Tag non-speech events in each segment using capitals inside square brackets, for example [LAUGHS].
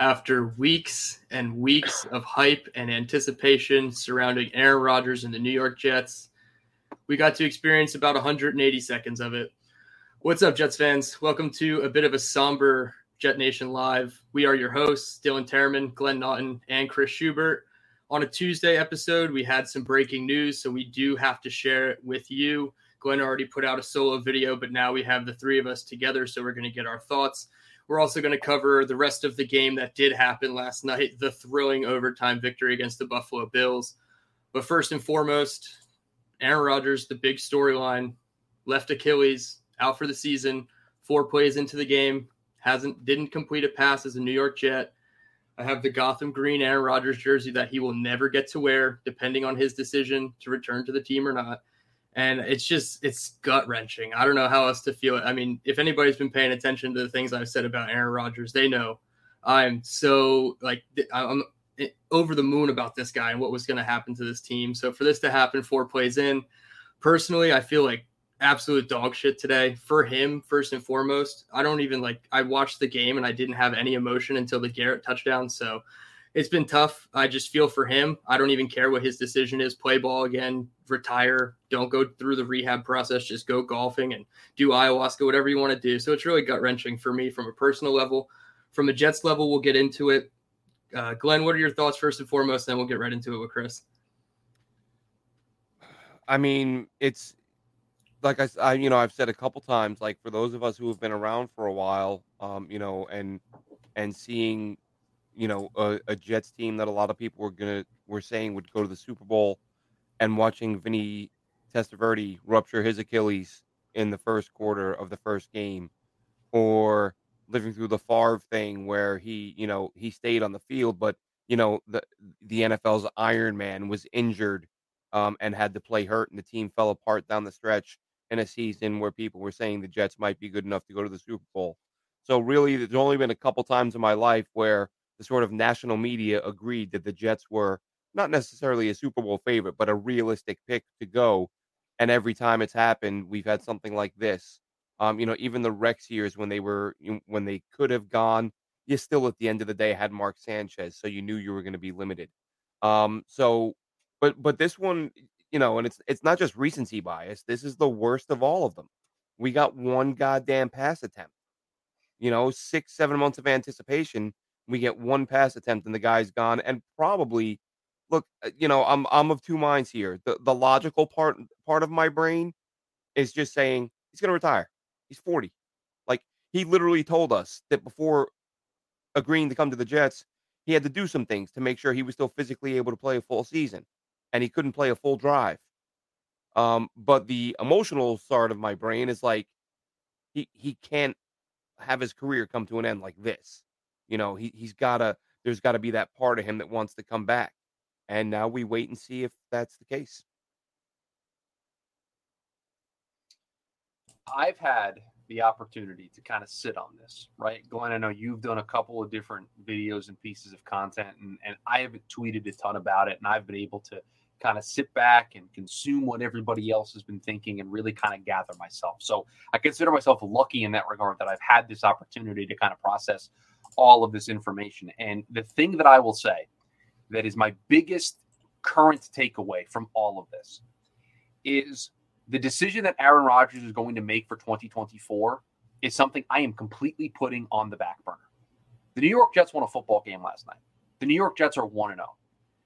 After weeks and weeks of hype and anticipation surrounding Aaron Rodgers and the New York Jets, we got to experience about 180 seconds of it. What's up, Jets fans? Welcome to a bit of a somber Jet Nation Live. We are your hosts, Dylan Terman, Glenn Naughton, and Chris Schubert. On a Tuesday episode, we had some breaking news, so we do have to share it with you. Glenn already put out a solo video, but now we have the three of us together, so we're going to get our thoughts. We're also going to cover the rest of the game that did happen last night, the thrilling overtime victory against the Buffalo Bills. But first and foremost, Aaron Rodgers, the big storyline, left Achilles, out for the season, four plays into the game, hasn't didn't complete a pass as a New York Jet. I have the Gotham Green Aaron Rodgers jersey that he will never get to wear, depending on his decision to return to the team or not and it's just it's gut wrenching. I don't know how else to feel it. I mean, if anybody's been paying attention to the things I've said about Aaron Rodgers, they know I'm so like I'm eh, over the moon about this guy and what was going to happen to this team. So for this to happen four plays in, personally, I feel like absolute dog shit today for him first and foremost. I don't even like I watched the game and I didn't have any emotion until the Garrett touchdown. So it's been tough. I just feel for him. I don't even care what his decision is. Play ball again, retire. Don't go through the rehab process. Just go golfing and do ayahuasca, whatever you want to do. So it's really gut wrenching for me from a personal level. From a Jets level, we'll get into it. Uh, Glenn, what are your thoughts first and foremost? Then we'll get right into it with Chris. I mean, it's like I, I, you know, I've said a couple times, like for those of us who have been around for a while, um, you know, and and seeing you know a, a, Jets team that a lot of people were gonna were saying would go to the Super Bowl, and watching Vinny Testaverde rupture his Achilles in the first quarter of the first game, or living through the Favre thing where he you know he stayed on the field, but you know the the NFL's Iron Man was injured um, and had to play hurt, and the team fell apart down the stretch in a season where people were saying the Jets might be good enough to go to the Super Bowl. So really, there's only been a couple times in my life where the sort of national media agreed that the Jets were not necessarily a Super Bowl favorite, but a realistic pick to go. And every time it's happened, we've had something like this. Um, you know, even the Rex years when they were when they could have gone, you still at the end of the day had Mark Sanchez, so you knew you were going to be limited. Um, so, but but this one, you know, and it's it's not just recency bias. This is the worst of all of them. We got one goddamn pass attempt. You know, six seven months of anticipation, we get one pass attempt and the guy's gone. And probably, look, uh, you know, I'm I'm of two minds here. The the logical part part of my brain is just saying he's going to retire. He's 40. Like he literally told us that before agreeing to come to the Jets, he had to do some things to make sure he was still physically able to play a full season, and he couldn't play a full drive. Um, but the emotional side of my brain is like he he can't have his career come to an end like this. You know, he he's gotta there's gotta be that part of him that wants to come back. And now we wait and see if that's the case. I've had the opportunity to kind of sit on this, right? Glenn, I know you've done a couple of different videos and pieces of content, and, and I haven't tweeted a ton about it, and I've been able to kind of sit back and consume what everybody else has been thinking and really kind of gather myself. So I consider myself lucky in that regard that I've had this opportunity to kind of process all of this information. And the thing that I will say that is my biggest current takeaway from all of this is the decision that Aaron Rodgers is going to make for 2024 is something I am completely putting on the back burner. The New York Jets won a football game last night. The New York Jets are 1 0.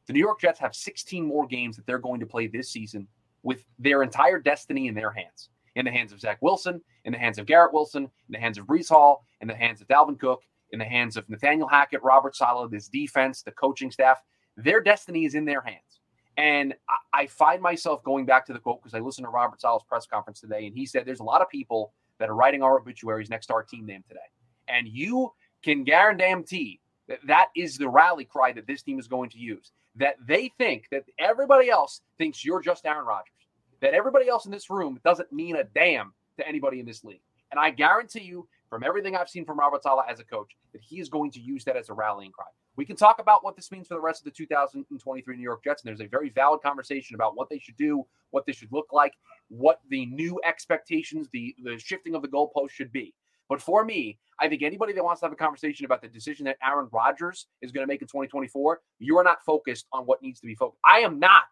The New York Jets have 16 more games that they're going to play this season with their entire destiny in their hands in the hands of Zach Wilson, in the hands of Garrett Wilson, in the hands of Breece Hall, in the hands of Dalvin Cook, in the hands of Nathaniel Hackett, Robert Saleh, this defense, the coaching staff. Their destiny is in their hands. And I, I find myself going back to the quote because I listened to Robert Saleh's press conference today, and he said there's a lot of people that are writing our obituaries next to our team name today. And you can guarantee that that is the rally cry that this team is going to use. That they think that everybody else thinks you're just Aaron Rodgers. That everybody else in this room doesn't mean a damn to anybody in this league. And I guarantee you from everything I've seen from Robert Saleh as a coach, that he is going to use that as a rallying cry. We can talk about what this means for the rest of the 2023 New York Jets, and there's a very valid conversation about what they should do, what they should look like, what the new expectations, the the shifting of the goalpost should be. But for me, I think anybody that wants to have a conversation about the decision that Aaron Rodgers is going to make in 2024, you are not focused on what needs to be focused. I am not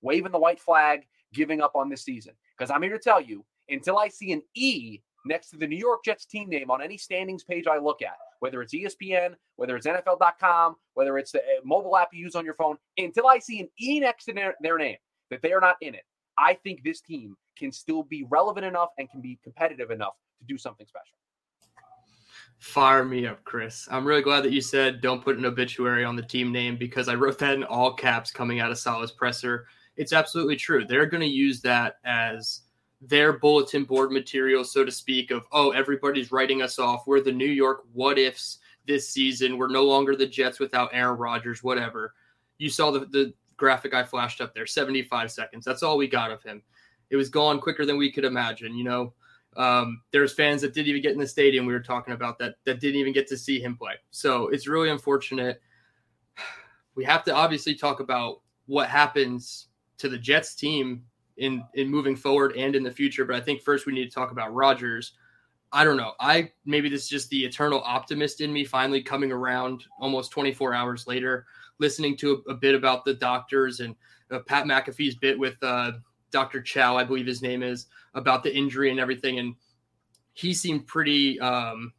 waving the white flag, giving up on this season because I'm here to tell you until I see an E next to the New York Jets team name on any standings page I look at, whether it's ESPN, whether it's NFL.com, whether it's the uh, mobile app you use on your phone, until I see an E next to their, name that they are not in it, I think this team can still be relevant enough and can be competitive enough to do something special. Fire me up, Chris. I'm really glad that you said don't put an obituary on the team name because I wrote that in all caps coming out of Saleh's presser. It's absolutely true. They're going to use that as their bulletin board material, so to speak, of, oh, everybody's writing us off. We're the New York what ifs this season. We're no longer the Jets without Aaron Rodgers, whatever. You saw the, the graphic I flashed up there 75 seconds. That's all we got of him. It was gone quicker than we could imagine, you know. Um, there's fans that didn't even get in the stadium. We were talking about that that didn't even get to see him play. So it's really unfortunate. [SIGHS] We have to obviously talk about what happens to the Jets team in in moving forward and in the future. But I think first we need to talk about Rodgers. I don't know. I maybe this is just the eternal optimist in me finally coming around almost 24 hours later, listening to a, a bit about the doctors and uh, Pat McAfee's bit with uh, Dr. Chow, I believe his name is, about the injury and everything. And he seemed pretty um,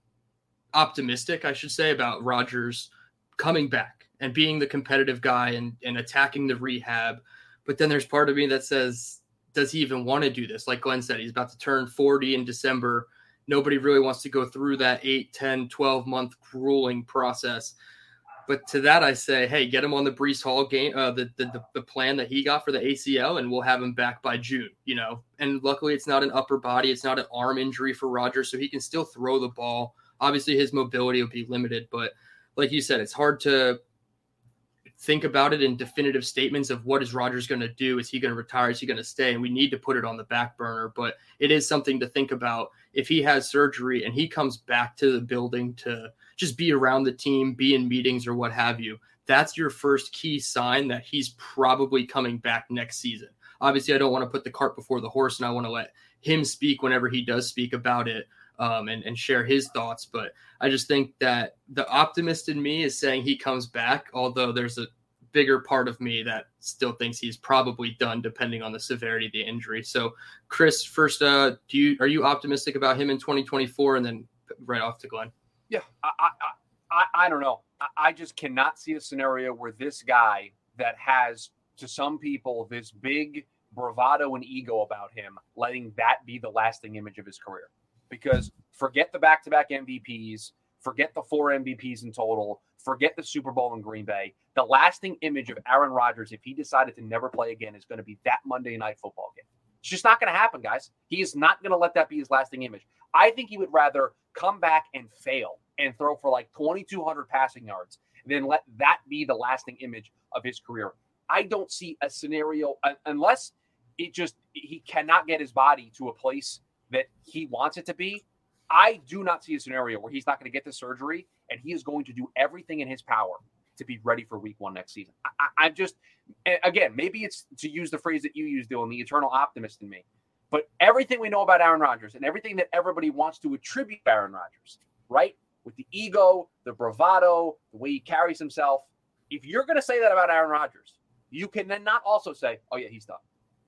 optimistic, I should say, about Rodgers coming back and being the competitive guy and, and attacking the rehab. But then there's part of me that says, does he even want to do this? Like Glenn said, he's about to turn 40 in December. Nobody really wants to go through that 8, 10, 12 month grueling process. But to that, I say, hey, get him on the Breece Hall game, uh, the, the the plan that he got for the ACL, and we'll have him back by June. You know, and luckily it's not an upper body, it's not an arm injury for Rodgers, so he can still throw the ball. Obviously, his mobility will be limited, but like you said, it's hard to think about it in definitive statements of what is Rodgers going to do? Is he going to retire? Is he going to stay? And we need to put it on the back burner. But it is something to think about if he has surgery and he comes back to the building to just be around the team, be in meetings or what have you. That's your first key sign that he's probably coming back next season. Obviously, I don't want to put the cart before the horse, and I want to let him speak whenever he does speak about it. Um, and, and share his thoughts. But I just think that the optimist in me is saying he comes back, although there's a bigger part of me that still thinks he's probably done, depending on the severity of the injury. So, Chris, first, uh, do you are you optimistic about him in 2024, and then right off to Glenn? Yeah, I I, I, I don't know. I, I just cannot see a scenario where this guy that has to some people this big bravado and ego about him, letting that be the lasting image of his career because forget the back to back MVPs, forget the four MVPs in total, forget the Super Bowl in Green Bay. The lasting image of Aaron Rodgers, if he decided to never play again, is going to be that Monday night football game. It's just not going to happen, guys. He is not going to let that be his lasting image. I think he would rather come back and fail and throw for like 2,200 passing yards than let that be the lasting image of his career. I don't see a scenario unless it just he cannot get his body to a place that he wants it to be, I do not see a scenario where he's not going to get the surgery and he is going to do everything in his power to be ready for week one next season. I, am just, again, maybe it's to use the phrase that you used, Dylan, the eternal optimist in me. But everything we know about Aaron Rodgers and everything that everybody wants to attribute Aaron Rodgers, right? With the ego, the bravado, the way he carries himself. If you're going to say that about Aaron Rodgers, you can then not also say, oh, yeah, he's done.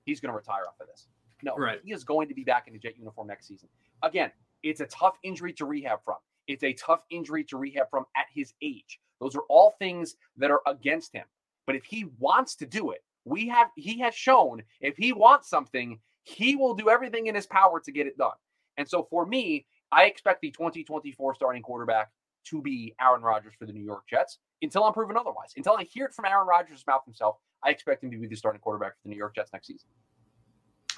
He's going to retire off of this. No, right. he is going to be back in the Jet uniform next season. Again, it's a tough injury to rehab from. It's a tough injury to rehab from at his age. Those are all things that are against him. But if he wants to do it, we have he has shown if he wants something, he will do everything in his power to get it done. And so for me, I expect the 2024 starting quarterback to be Aaron Rodgers for the New York Jets until I'm proven otherwise. Until I hear it from Aaron Rodgers' mouth himself, I expect him to be the starting quarterback for the New York Jets next season.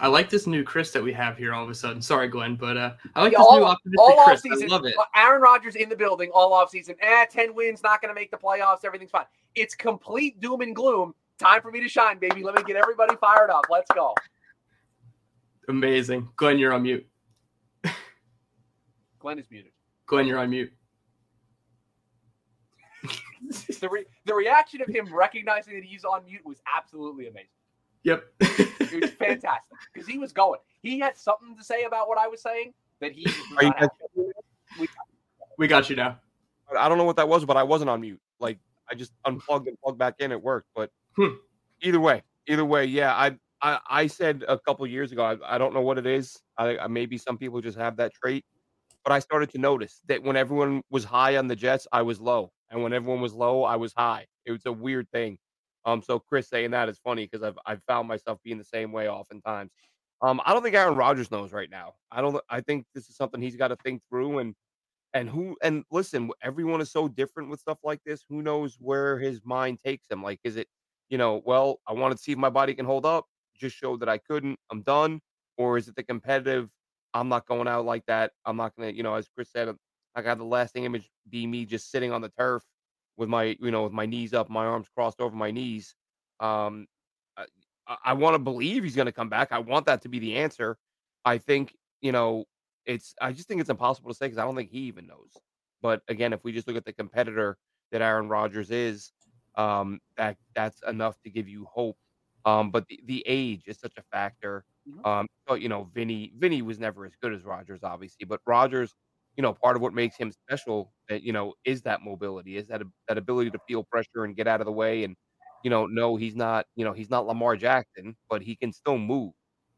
I like this new Chris that we have here all of a sudden. Sorry, Glenn, but uh, I like this all, new optimistic all Chris. Season, I love it. Aaron Rodgers in the building all off season. Eh, 10 wins, not going to make the playoffs. Everything's fine. It's complete doom and gloom. Time for me to shine, baby. Let me get everybody fired up. Let's go. Amazing. Glenn, you're on mute. [LAUGHS] Glenn is muted. Glenn, you're on mute. [LAUGHS] the, re- the reaction of him recognizing that he's on mute was absolutely amazing. Yep. it was fantastic because he was going. He had something to say about what I was saying that he. we, We got you now. I don't know what that was, but I wasn't on mute. Like I just unplugged and plugged back in. It worked. But Hmm. either way, either way, yeah. I I, I said a couple years ago. I, I don't know what it is. I, I maybe some people just have that trait, but I started to notice that when everyone was high on the Jets, I was low, and when everyone was low, I was high. It was a weird thing. Um, so Chris saying that is funny because I've I've found myself being the same way oftentimes. Um, I don't think Aaron Rodgers knows right now. I don't. I think this is something he's got to think through and and who and listen. Everyone is so different with stuff like this. Who knows where his mind takes him? Like, is it you know? Well, I want to see if my body can hold up. Just showed that I couldn't. I'm done. Or is it the competitive? I'm not going out like that. I'm not gonna. You know, as Chris said, I got the lasting image be me just sitting on the turf with my you know with my knees up, my arms crossed over my knees. Um, I, I want to believe he's going to come back. I want that to be the answer. I think you know it's. I just think it's impossible to say because I don't think he even knows. But again, if we just look at the competitor that Aaron Rodgers is, um, that that's enough to give you hope. Um, but the, the age is such a factor. Um, but you know, Vinny Vinny was never as good as Rodgers, obviously, but Rodgers you know, part of what makes him special that you know is that mobility, is that that ability to feel pressure and get out of the way, and you know, no, he's not, you know, he's not Lamar Jackson, but he can still move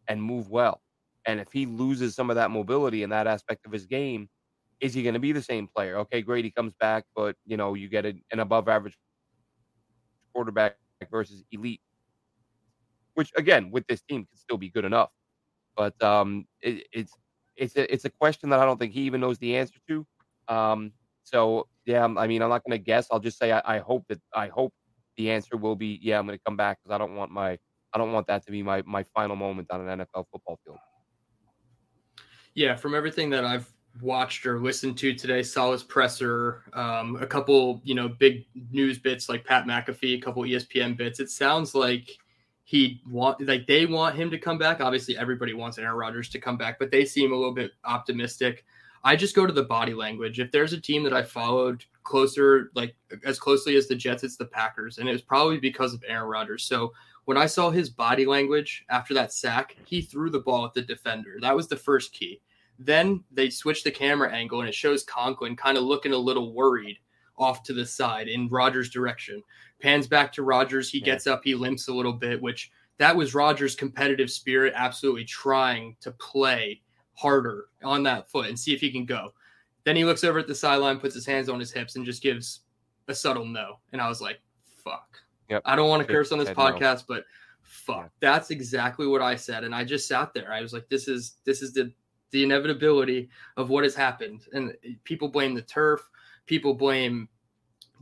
and move well. And if he loses some of that mobility in that aspect of his game, is he going to be the same player? Okay, great, he comes back, but you know, you get an, above average quarterback versus elite, which again with this team can still be good enough. But um, it, it's it's a, it's a question that I don't think he even knows the answer to. Um, so yeah, I mean, I'm not going to guess. I'll just say I, I hope that I hope the answer will be yeah, I'm going to come back because I don't want my I don't want that to be my my final moment on an NFL football field. Yeah, from everything that I've watched or listened to today, Saleh's presser, um, a couple, you know, big news bits like Pat McAfee, a couple ESPN bits. It sounds like he want like they want him to come back. Obviously, everybody wants Aaron Rodgers to come back, but they seem a little bit optimistic. I just go to the body language. If there's a team that I followed closer, like as closely as the Jets, it's the Packers, and it was probably because of Aaron Rodgers. So when I saw his body language after that sack, he threw the ball at the defender. That was the first key. Then they switch the camera angle, and it shows Conklin kind of looking a little worried off to the side in Rodgers' direction. Pans back to Rodgers. He Yeah. gets up, he limps a little bit, which that was Rodgers' competitive spirit, absolutely trying to play harder on that foot and see if he can go. Then he looks over at the sideline, puts his hands on his hips, and just gives a subtle no. And I was like, fuck. Yep. I don't want to curse on this said no. podcast, but fuck. Yeah. That's exactly what I said. And I just sat there. I was like, this is this is the the inevitability of what has happened. And people blame the turf, people blame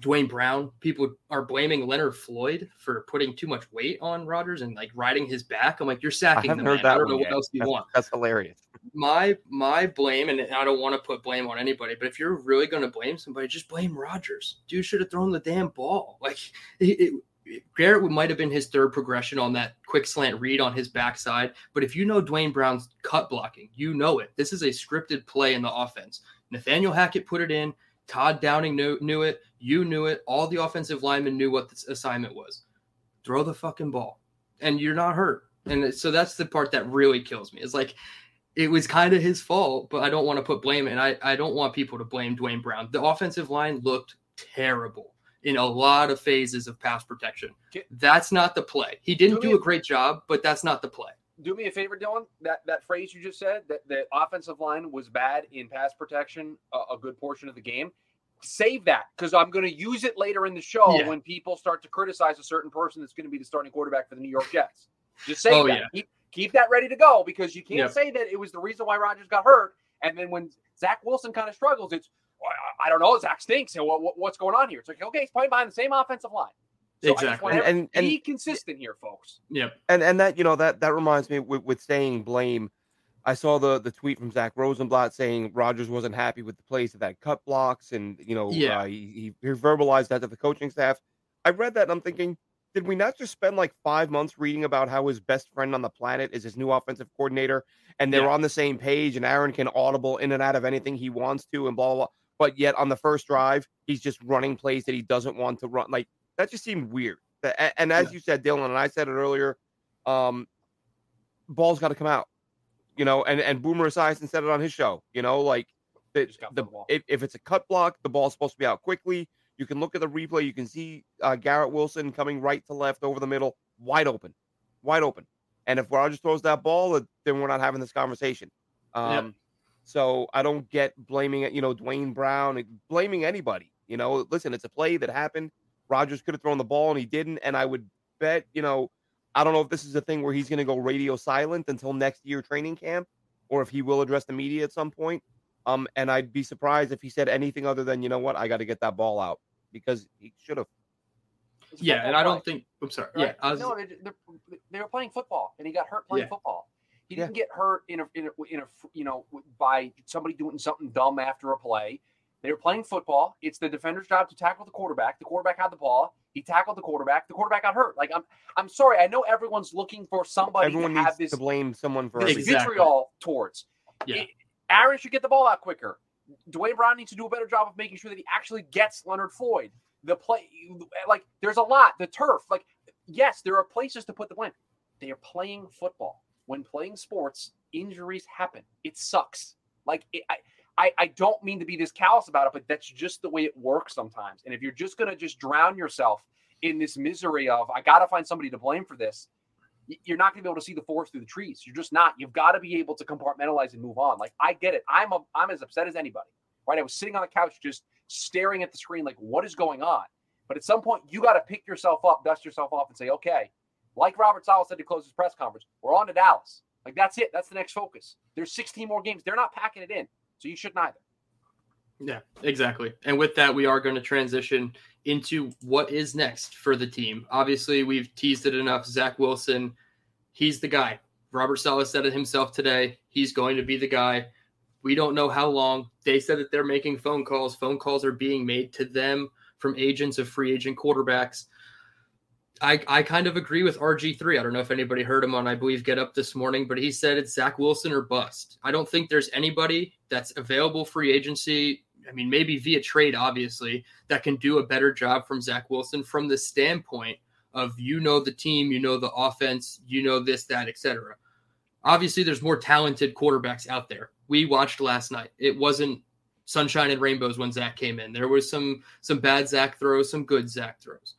Duane Brown. People are blaming Leonard Floyd for putting too much weight on Rodgers and like riding his back. I'm like, you're I sacking the haven't man. I don't know what else you That's, want that's hilarious. my my blame, and I don't want to put blame on anybody, but if you're really going to blame somebody, just blame Rodgers. Dude should have thrown the damn ball. Like it, it, Garrett might have been his third progression on that quick slant read on his backside, but if you know Duane Brown's cut blocking, you know it. This is a scripted play in the offense. Nathaniel Hackett put it in. Todd Downing knew, knew it. You knew it. All the offensive linemen knew what the assignment was. Throw the fucking ball, and you're not hurt. And so that's the part that really kills me. It's like it was kind of his fault, but I don't want to put blame. And I, I don't want people to blame Duane Brown. The offensive line looked terrible in a lot of phases of pass protection. That's not the play. He didn't Do do a great job, but that's not the play. Do me a favor, Dylan. That that phrase you just said that the offensive line was bad in pass protection a, a good portion of the game. Save that because I'm going to use it later in the show Yeah. when people start to criticize a certain person that's going to be the starting quarterback for the New York Jets. Just say Oh, that. yeah. Keep, keep that ready to go because you can't say that it was the reason why Rodgers got hurt. And then when Zach Wilson kind of struggles, it's "Well, I- I don't know. Zach stinks. And what, what- what's going on here? It's like okay, he's playing behind the same offensive line. So Exactly. want And and, and be consistent here, folks. Yep. and and that you know that that reminds me with, with saying blame. I saw the the tweet from Zach Rosenblatt saying Rodgers wasn't happy with the plays that that cut blocks, and you know Yeah. uh, he, he verbalized that to the coaching staff. I read that and I'm thinking, did we not just spend like five months reading about how his best friend on the planet is his new offensive coordinator, and they're Yeah. on the same page, and Aaron can audible in and out of anything he wants to, and blah blah. blah. But yet on the first drive, he's just running plays that he doesn't want to run. Like that just seemed weird. And, as Yeah. you said, Dylan, and I said it earlier, um, ball's got to come out, you know. And and Boomer Esiason said it on his show, you know, like The, Just the, if, if it's a cut block, the ball's supposed to be out quickly. You can look at the replay. You can see uh, Garrett Wilson coming right to left over the middle, wide open, wide open. And if Rodgers throws that ball, uh, then we're not having this conversation. Um, Yep. So I don't get blaming it, you know, Duane Brown, blaming anybody. You know, listen, it's a play that happened. Rodgers could have thrown the ball and he didn't. And I would bet, you know, I don't know if this is a thing where he's going to go radio silent until next year training camp, or if he will address the media at some point. Um, and I'd be surprised if he said anything other than, you know what, I got to get that ball out because he should have. Yeah, and I don't play, think. I'm sorry. right? Yeah, I was, no, they, they're- they were playing football, and he got hurt playing Yeah. football. He didn't get hurt in a, in a in a you know by somebody doing something dumb after a play. They were playing football. It's the defender's job to tackle the quarterback. The quarterback had the ball. He tackled the quarterback. The quarterback got hurt. Like I'm, I'm sorry. I know everyone's looking for somebody Everyone to needs have this, to blame someone for this everything. Exactly. vitriol towards. Yeah. It- Aaron should get the ball out quicker. Duane Brown needs to do a better job of making sure that he actually gets Leonard Floyd. The play, like, there's a lot. The turf, like, yes, there are places to put the blame. They are playing football. When playing sports, injuries happen. It sucks. Like, it, I, I, I don't mean to be this callous about it, but that's just the way it works sometimes. And if you're just gonna just drown yourself in this misery of I gotta find somebody to blame for this, you're not going to be able to see the forest through the trees. You're just not. You've got to be able to compartmentalize and move on. Like I get it. I'm a, I'm as upset as anybody. Right? I was sitting on the couch just staring at the screen, like what is going on. But at some point, you got to pick yourself up, dust yourself off, and say, okay. Like Robert Saleh said to close his press conference, we're on to Dallas. Like that's it. That's the next focus. There's 16 more games. They're not packing it in, so you shouldn't either. Yeah, exactly. And with that, we are going to transition into what is next for the team. Obviously, we've teased it enough. Zach Wilson, he's the guy. Robert Saleh said it himself today. He's going to be the guy. We don't know how long. They said that they're making phone calls. Phone calls are being made to them from agents of free agent quarterbacks. I, I kind of agree with RG3. I don't know if anybody heard him on, I believe, Get Up this morning, but he said it's Zach Wilson or bust. I don't think there's anybody that's available free agency. I mean, maybe via trade, obviously, that can do a better job from Zach Wilson from the standpoint of you know the team, you know the offense, you know this, that, etc. Obviously, there's more talented quarterbacks out there. We watched last night. It wasn't sunshine and rainbows when Zach came in. There was some some bad Zach throws, some good Zach throws.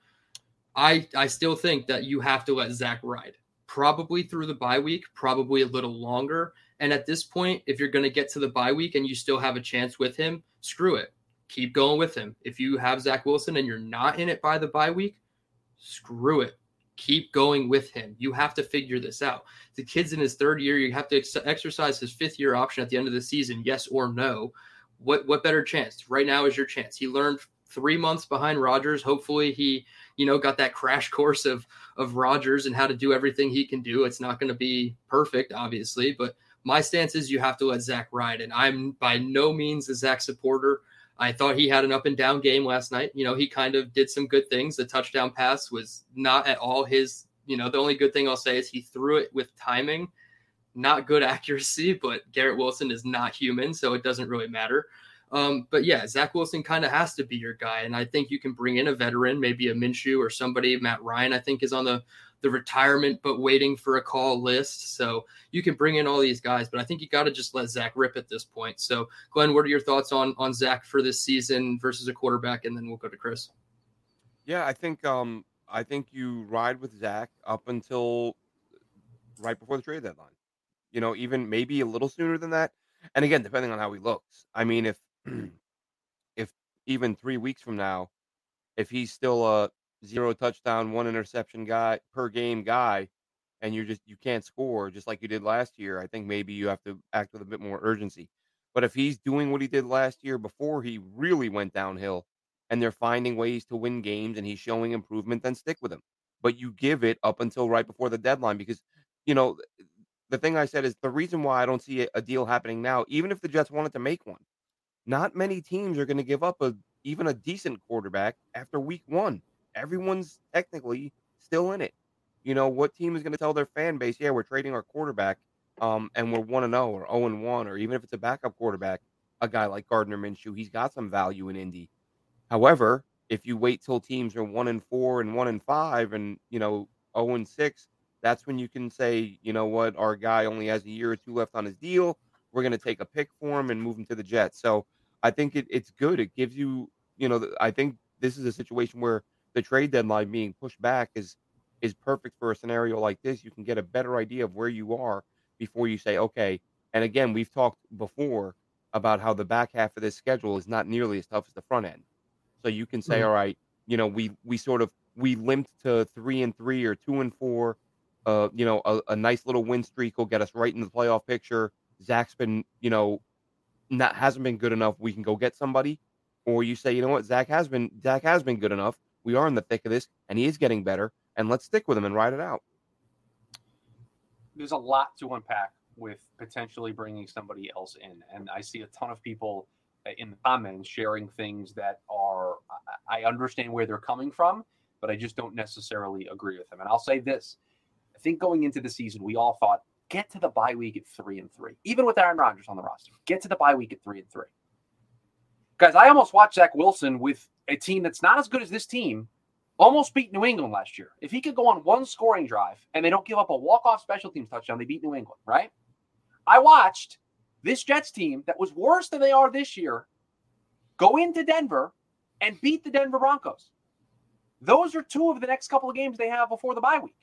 I I still think that you have to let Zach ride. Probably through the bye week, probably a little longer. And at this point, if you're going to get to the bye week and you still have a chance with him, screw it. Keep going with him. If you have Zach Wilson and you're not in it by the bye week, screw it. Keep going with him. You have to figure this out. The kid's in his third year. You have to ex- exercise his fifth year option at the end of the season, yes or no. What what better chance? Right now is your chance. He learned three months behind Rodgers. Hopefully, he you know got that crash [LAUGHS] course of of Rodgers and how to do everything he can do. It's not going to be perfect, obviously, but my stance is you have to let Zach ride. And I'm by no means a Zach supporter. I thought he had an up and down game last night. You know, he kind of did some good things. The touchdown pass was not at all his, you know, the only good thing I'll say is he threw it with timing, not good [LAUGHS] accuracy, but Garrett Wilson is not human, so it doesn't really matter. Um, but yeah, Zach Wilson kind of has to be your guy. And I think you can bring in a veteran, maybe a Minshew or somebody. Matt Ryan, I think, is on the the retirement but waiting for a call list. So you can bring in all these guys, but I think you got to just let Zach rip at this point. So Glenn, what are your thoughts on on Zach for this season versus a quarterback? And then we'll go to Chris. Yeah, I think um I think you ride with Zach up until right before the trade deadline. You know, even maybe a little sooner than that. And again, depending on how he looks. I mean, if [CLEARS THROAT] if even three weeks from now, if he's still a zero touchdown, one interception guy per game guy, and you're just you can't score just like you did last year, I think maybe you have to act with a bit more urgency. But if he's doing what he did last year before he really went downhill, and they're finding ways to win games and he's showing improvement, then stick with him. But you give it up until right before the deadline because, you know, the thing I said is the reason why I don't see a, deal happening now, even if the Jets wanted to make one, not many teams are going to give up a even a decent quarterback after week one. Everyone's technically still in it. You know, what team is going to tell their fan base, yeah, we're trading our quarterback um, and we're 1 and 0 or 0 and 1, or even if it's a backup quarterback, a guy like Gardner Minshew, he's got some value in Indy. However, if you wait till teams are 1 and 4 and 1 and 5 and, you know, 0 and 6, that's when you can say, you know what, our guy only has a year or two left on his deal. We're going to take a pick for him and move him to the Jets. So I think it, it's good. It gives you, you know, I think this is a situation where the trade deadline being pushed back is is perfect for a scenario like this. You can get a better idea of where you are before you say, okay. And again, we've talked before about how the back half of this schedule is not nearly as tough as the front end. So you can say, mm-hmm. all right, you know, we we sort of we limped to three and three or two and four. Uh, you know, a, a nice little win streak will get us right in the playoff picture. Zach's been, you know, not hasn't been good enough. We can go get somebody, or you say, you know what, Zach has been Zach has been good enough. We are in the thick of this, and he is getting better, and let's stick with him and ride it out. There's a lot to unpack with potentially bringing somebody else in, and I see a ton of people uh, in the comments sharing things that are I understand where they're coming from, but I just don't necessarily agree with them. And I'll say this: I think going into the season, we all thought get to the bye week at three and three, even with Aaron Rodgers on the roster. Get to the bye week at three and three. Guys, I almost watched Zach Wilson with a team that's not as good as this team almost beat New England last year. If he could go on one scoring drive and they don't give up a walk-off special teams touchdown, they beat New England, right? I watched this Jets team that was worse than they are this year go into Denver and beat the Denver Broncos. Those are two of the next couple of games they have before the bye week.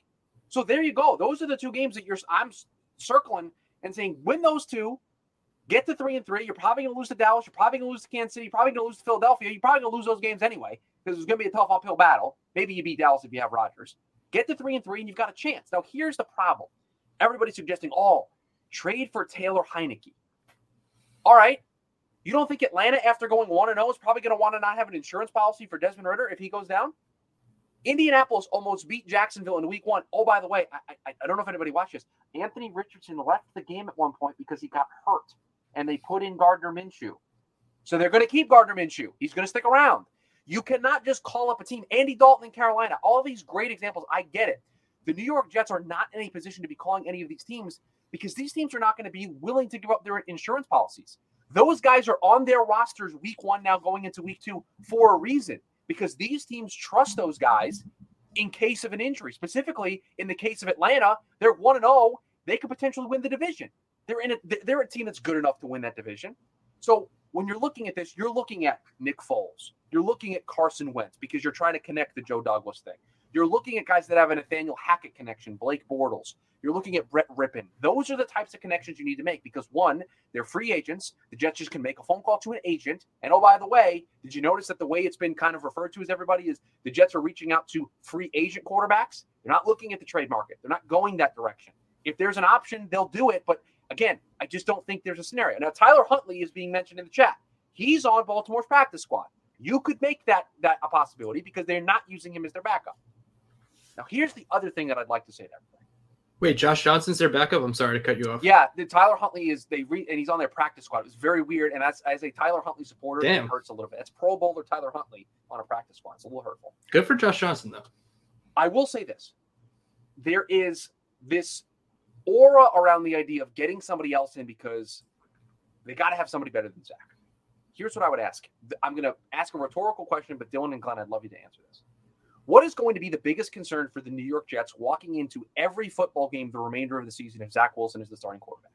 So there you go. Those are the two games that you're I'm circling and saying win those two, get to three and three. You're probably going to lose to Dallas. You're probably going to lose to Kansas City. You're probably going to lose to Philadelphia. You're probably going to lose those games anyway because it's going to be a tough uphill battle. Maybe you beat Dallas if you have Rodgers. Get to three and three, and you've got a chance. Now here's the problem. Everybody's suggesting, oh, trade for Taylor Heinicke. All right. You don't think Atlanta, after going 1 0, is probably going to want to not have an insurance policy for Desmond Ridder if he goes down? Indianapolis almost beat Jacksonville in week one. Oh, by the way, I, I, I don't know if anybody watched this. Anthony Richardson left the game at one point because he got hurt, and they put in Gardner Minshew. So they're going to keep Gardner Minshew. He's going to stick around. You cannot just call up a team. Andy Dalton in Carolina, all these great examples. I get it. The New York Jets are not in a position to be calling any of these teams because these teams are not going to be willing to give up their insurance policies. Those guys are on their rosters week one now going into week two for a reason because these teams trust those guys in case of an injury. Specifically, in the case of Atlanta, they're 1 and 0. They could potentially win the division. They're in a, they're a team that's good enough to win that division. So when you're looking at this, you're looking at Nick Foles. You're looking at Carson Wentz because you're trying to connect the Joe Douglas thing. You're looking at guys that have a Nathaniel Hackett connection, Blake Bortles. You're looking at Brett Rypien. Those are the types of connections you need to make because one, they're free agents. The Jets just can make a phone call to an agent. And oh, by the way, did you notice that the way it's been kind of referred to as everybody is the Jets are reaching out to free agent quarterbacks? They're not looking at the trade market. They're not going that direction. If there's an option, they'll do it. But again, I just don't think there's a scenario. Now, Tyler Huntley is being mentioned in the chat. He's on Baltimore's practice squad. You could make that that a possibility because they're not using him as their backup. Now, here's the other thing that I'd like to say to everybody. Wait, Josh Johnson's their backup. I'm sorry to cut you off. Yeah, the Tyler Huntley is they re, and he's on their practice squad. It was very weird, and as, as a Tyler Huntley supporter, Damn. it hurts a little bit. It's Pro Bowler Tyler Huntley on a practice squad. It's a little hurtful. Good for Josh Johnson though. I will say this: there is this aura around the idea of getting somebody else in because they got to have somebody better than Zach. Here's what I would ask. I'm going to ask a rhetorical question, but Dylan and Glenn, I'd love you to answer this. What is going to be the biggest concern for the New York Jets walking into every football game the remainder of the season if Zach Wilson is the starting quarterback?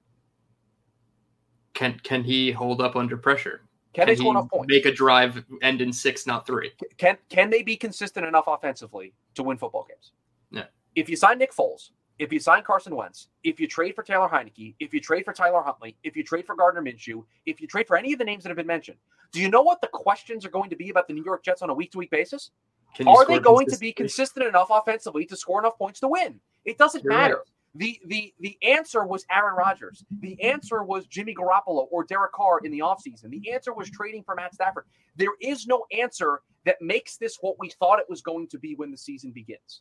Can can he hold up under pressure? Can, can they enough points? Make a drive end in six, not three. Can can they be consistent enough offensively to win football games? Yeah. If you sign Nick Foles, if you sign Carson Wentz, if you trade for Taylor Heinicke, if you trade for Tyler Huntley, if you trade for Gardner Minshew, if you trade for any of the names that have been mentioned, do you know what the questions are going to be about the New York Jets on a week to week basis? Are they going to be consistent enough offensively to score enough points to win? It doesn't You're matter. Right. The the the answer was Aaron Rodgers. The answer was Jimmy Garoppolo or Derek Carr in the offseason. The answer was trading for Matt Stafford. There is no answer that makes this what we thought it was going to be when the season begins.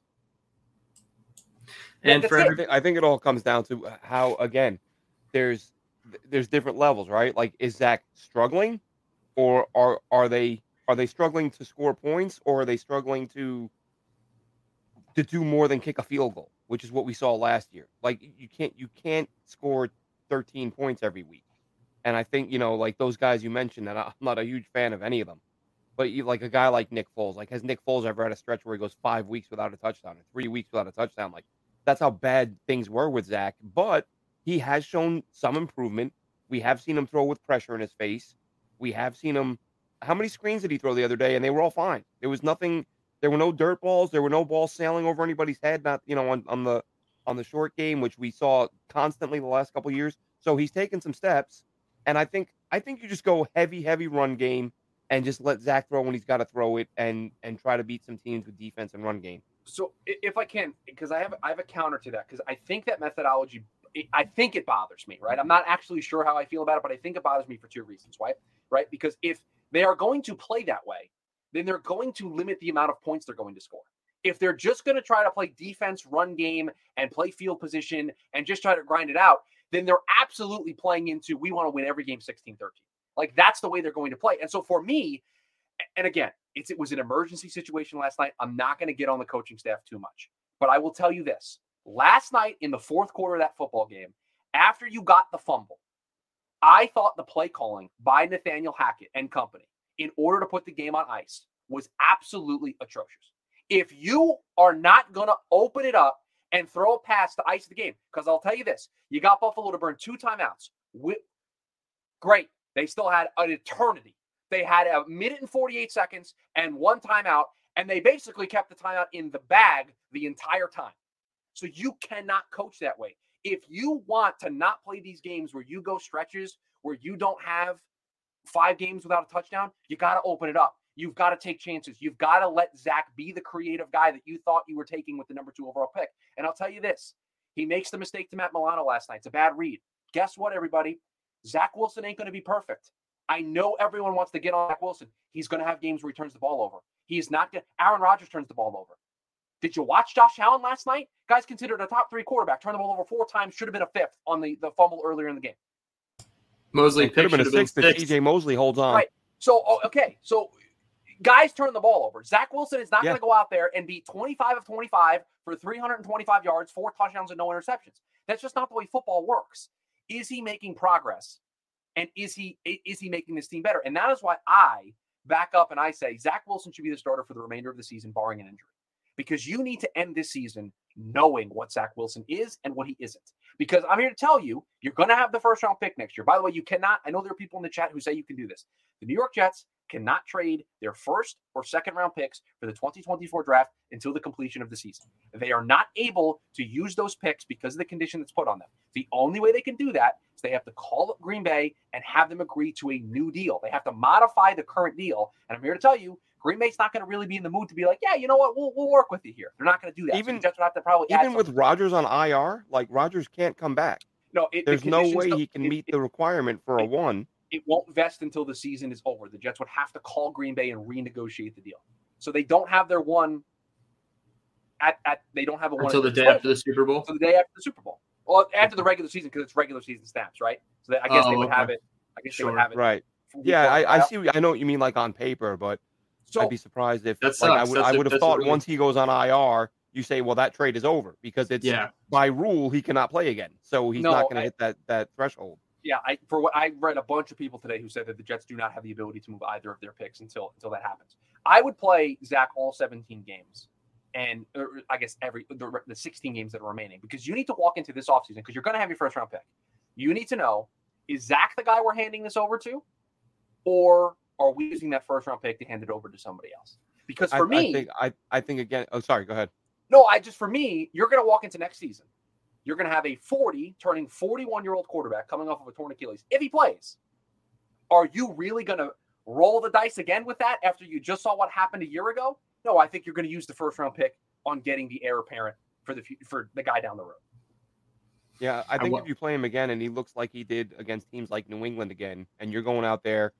And for everything, I think it all comes down to uh, how again, there's there's different levels, right? Like is Zach struggling, or are are they are they struggling to score points or are they struggling to to do more than kick a field goal, which is what we saw last year? Like you can't you can't score 13 points every week. And I think, you know, like those guys you mentioned that I'm not a huge fan of any of them. But you, like a guy like Nick Foles, like has Nick Foles ever had a stretch where he goes 5 weeks without a touchdown or 3 weeks without a touchdown? Like that's how bad things were with Zach, but he has shown some improvement We have seen him throw with pressure in his face. We have seen him. How many screens did he throw the other day? And they were all fine. There was nothing. There were no dirt balls. There were no balls sailing over anybody's head. Not you know on, on the on the short game, which we saw constantly the last couple years. So he's taken some steps, and I think I think you just go heavy, heavy run game and just let Zach throw when he's got to throw it, and and try to beat some teams with defense and run game. So if I can, because I have I have a counter to that, because I think that methodology, I think it bothers me, right? I'm not actually sure how I feel about it, but I think it bothers me for two reasons, right? Right? Because if they are going to play that way, then they're going to limit the amount of points they're going to score. If they're just going to try to play defense, run game, and play field position and just try to grind it out, then they're absolutely playing into we want to win every game 16 13. Like that's the way they're going to play. And so for me, and again, it was an emergency situation last night. I'm not going to get on the coaching staff too much, but I will tell you this last night in the fourth quarter of that football game, after you got the fumble, I thought the play calling by Nathaniel Hackett and company in order to put the game on ice was absolutely atrocious. If you are not going to open it up and throw a pass to ice the game, because I'll tell you this, you got Buffalo to burn two timeouts. Great. They still had an eternity. They had a minute and 48 seconds and one timeout, and they basically kept the timeout in the bag the entire time. So you cannot coach that way. If you want to not play these games where you go stretches where you don't have five games without a touchdown, you got to open it up. You've got to take chances. You've got to let Zach be the creative guy that you thought you were taking with the number two overall pick. And I'll tell you this he makes the mistake to Matt Milano last night. It's a bad read. Guess what, everybody? Zach Wilson ain't going to be perfect. I know everyone wants to get on Zach Wilson. He's going to have games where he turns the ball over. He's not going Aaron Rodgers turns the ball over. Did you watch Josh Allen last night? Guys considered a top three quarterback, turned the ball over four times, should have been a fifth on the, the fumble earlier in the game. Mosley could have been a sixth if CJ Mosley holds on. Right. So, oh, okay. So, guys turn the ball over. Zach Wilson is not yeah. going to go out there and be 25 of 25 for 325 yards, four touchdowns, and no interceptions. That's just not the way football works. Is he making progress? And is he is he making this team better? And that is why I back up and I say Zach Wilson should be the starter for the remainder of the season, barring an injury. Because you need to end this season knowing what Zach Wilson is and what he isn't. Because I'm here to tell you, you're going to have the first round pick next year. By the way, you cannot, I know there are people in the chat who say you can do this. The New York Jets cannot trade their first or second round picks for the 2024 draft until the completion of the season. They are not able to use those picks because of the condition that's put on them. The only way they can do that is they have to call up Green Bay and have them agree to a new deal. They have to modify the current deal. And I'm here to tell you, Green Bay's not going to really be in the mood to be like, yeah, you know what, we'll, we'll work with you here. They're not going to do that. Even so Jets would have to probably even with Rodgers on IR, like Rodgers can't come back. No, it, there's the no way he can meet it, the requirement for a one it won't vest until the season is over. The Jets would have to call Green Bay and renegotiate the deal. So they don't have their one at, at they don't have a one until the day after the Super Bowl. So the day after the Super Bowl. Well, after the regular season because it's regular season stamps, right? So they, I guess oh, they would okay. have it. I guess sure. they would have it. Right. Yeah, I, I, see. I know what you mean, like on paper, but so, I'd be surprised if like, I would. I would have thought really... once he goes on IR, you say, well, that trade is over because it's yeah. by rule he cannot play again, so he's no, not going to hit that that threshold yeah, I for what I read a bunch of people today who said that the Jets do not have the ability to move either of their picks until until that happens. I would play Zach all 17 games, and er, er, I guess every the, the 16 games that are remaining because you need to walk into this offseason because you're going to have your first round pick. You need to know is Zach the guy we're handing this over to, or are we using that first round pick to hand it over to somebody else? Because for I, me, I think I, I think again. Oh, sorry. Go ahead. No, I just for me, you're going to walk into next season you're going to have a 40 turning 41 year old quarterback coming off of a torn Achilles if he plays. Are you really going to roll the dice again with that after you just saw what happened a year ago? No, I think you're going to use the first round pick on getting the heir apparent for the for the guy down the road. Yeah, I think if you play him again and he looks like he did against teams like New England again, and you're going out there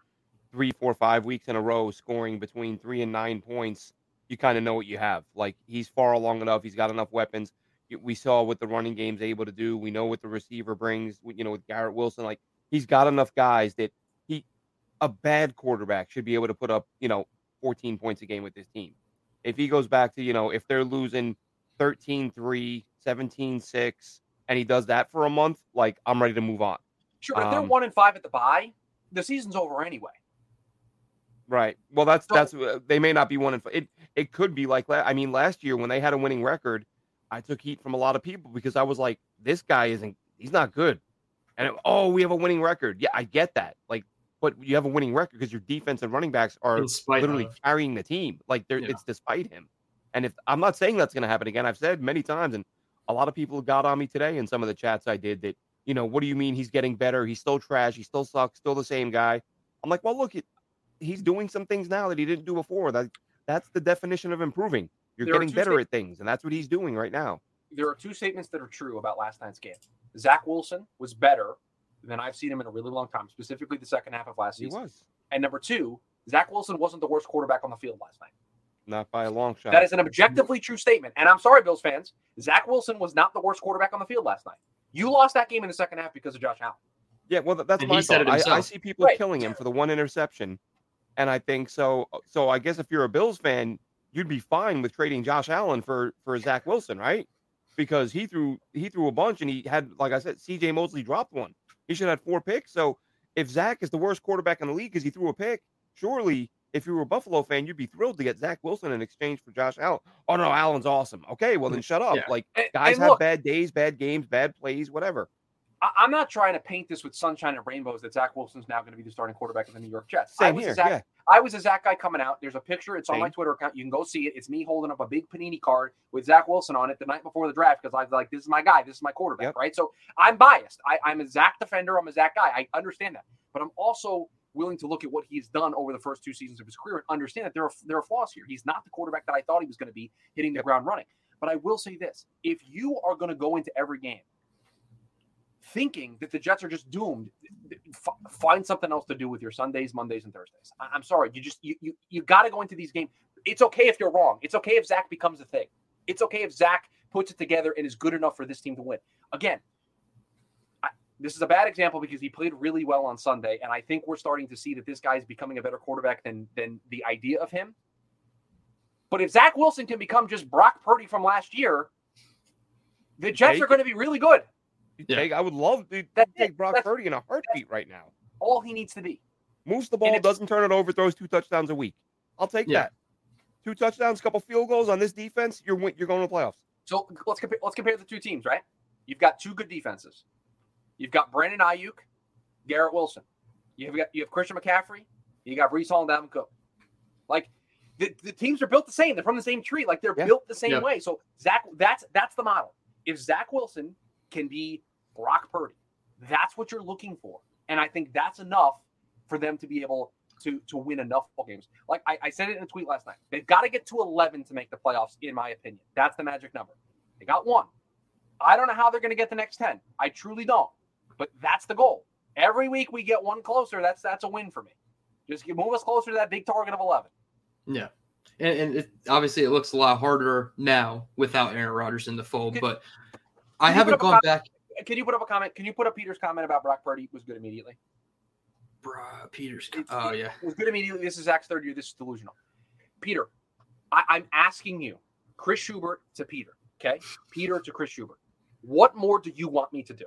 three, four, five weeks in a row scoring between three and nine points, you kind of know what you have. Like he's far along enough, he's got enough weapons we saw what the running game's able to do. We know what the receiver brings. You know, with Garrett Wilson, like he's got enough guys that he, a bad quarterback should be able to put up, you know, 14 points a game with this team. If he goes back to, you know, if they're losing 13 3, 17 6, and he does that for a month, like I'm ready to move on. Sure. If um, they're one and five at the bye, the season's over anyway. Right. Well, that's so, that's uh, they may not be one in. It it could be like I mean, last year when they had a winning record, I took heat from a lot of people because I was like, this guy isn't, he's not good. And oh, we have a winning record. Yeah, I get that. Like, but you have a winning record because your defense and running backs are literally of. carrying the team. Like, they're, Yeah. it's despite him. And if I'm not saying that's going to happen again, I've said many times, and a lot of people got on me today in some of the chats I did that, you know, what do you mean he's getting better? He's still trash. He still sucks. Still the same guy. I'm like, well, look, it, he's doing some things now that he didn't do before. That that's the definition of improving. You're There getting better sta- at things, and that's what he's doing right now. there are two statements that are true about last night's game. Zach Wilson was better than I've seen him in a really long time, specifically the second half of last He season. was And number two, Zach Wilson wasn't the worst quarterback on the field last night. not by a long shot. That is an objectively true statement. And I'm sorry, Bills fans, Zach Wilson was not the worst quarterback on the field last night. You lost that game in the second half because of Josh Allen. Yeah, well, that's And my he said thought. it I, I see people Right. killing him for the one interception, and I think so. So I guess if you're a Bills fan, you'd be fine with trading Josh Allen for for Zach Wilson, right? Because he threw he threw a bunch, and he had, like I said, C.J. Mosley dropped one. He should have had four picks. So if Zach is the worst quarterback in the league because he threw a pick, surely if you were a Buffalo fan, you'd be thrilled to get Zach Wilson in exchange for Josh Allen. Oh no, Allen's awesome. Okay, well then [LAUGHS] shut up. Yeah. Like And, guys and have look, bad days, bad games, bad plays, whatever. I, I'm not trying to paint this with sunshine and rainbows that Zach Wilson's now going to be the starting quarterback of the New York Jets. I Same was here. Zach, yeah. I was a Zach guy coming out. There's a picture. It's on my Twitter account. You can go see it. It's me holding up a big Panini card with Zach Wilson on it the night before the draft because I was like, this is my guy. This is my quarterback, Yep. right? So I'm biased. I, I'm a Zach defender. I'm a Zach guy. I understand that. But I'm also willing to look at what he's done over the first two seasons of his career and understand that there are, there are flaws here. He's not the quarterback that I thought he was going to be hitting the Yep. ground running. But I will say this if you are going to go into every game thinking that the Jets are just doomed, f- find something else to do with your Sundays, Mondays, and Thursdays. I- I'm sorry, you just you you, you got to go into these games. It's okay if you're wrong. It's okay if Zach becomes a thing. It's okay if Zach puts it together and is good enough for this team to win. Again, I, this is a bad example because he played really well on Sunday, and I think we're starting to see that this guy is becoming a better quarterback than than the idea of him. But if Zach Wilson can become just Brock Purdy from last year, the Jets are going to be really good. You Yeah. take, I would love to take. Brock That's- Purdy in a heartbeat right now. All he needs to be. Moves the ball, doesn't turn it over, throws two touchdowns a week. I'll take Yeah. that. Two touchdowns, a couple field goals on this defense. You're you're going to the playoffs. So let's compare. Let's compare the two teams, right? You've got two good defenses. You've got Brandon Aiyuk, Garrett Wilson. You've got you have Christian McCaffrey. You got Breece Hall and Dalvin Cook. Like the, the teams are built the same. They're from the same tree. Like they're Yeah. built the same Yeah. way. So Zach, that's that's the model. If Zach Wilson can be Brock Purdy, that's what you're looking for, and I think that's enough for them to be able to to win enough ball games. Like I, I said it in a tweet last night. They've got to get to 11 to make the playoffs, in my opinion. That's the magic number. They got one. I don't know how they're going to get the next 10. I truly don't. But that's the goal. Every week we get one closer. That's that's a win for me. Just move us closer to that big target of 11. Yeah. And, and it, obviously, it looks a lot harder now without Aaron Rodgers in the fold. But I haven't put up a gone back. Can you put up a comment? Can you put up Peter's comment about Brock Purdy was good immediately? Bruh, Peters. It's- Oh, it- yeah. It was good immediately. This is Zach's third year. This is delusional. Peter, I, I'm asking you, Chris Schubert to Peter, okay? Peter to Chris Schubert. What more do you want me to do?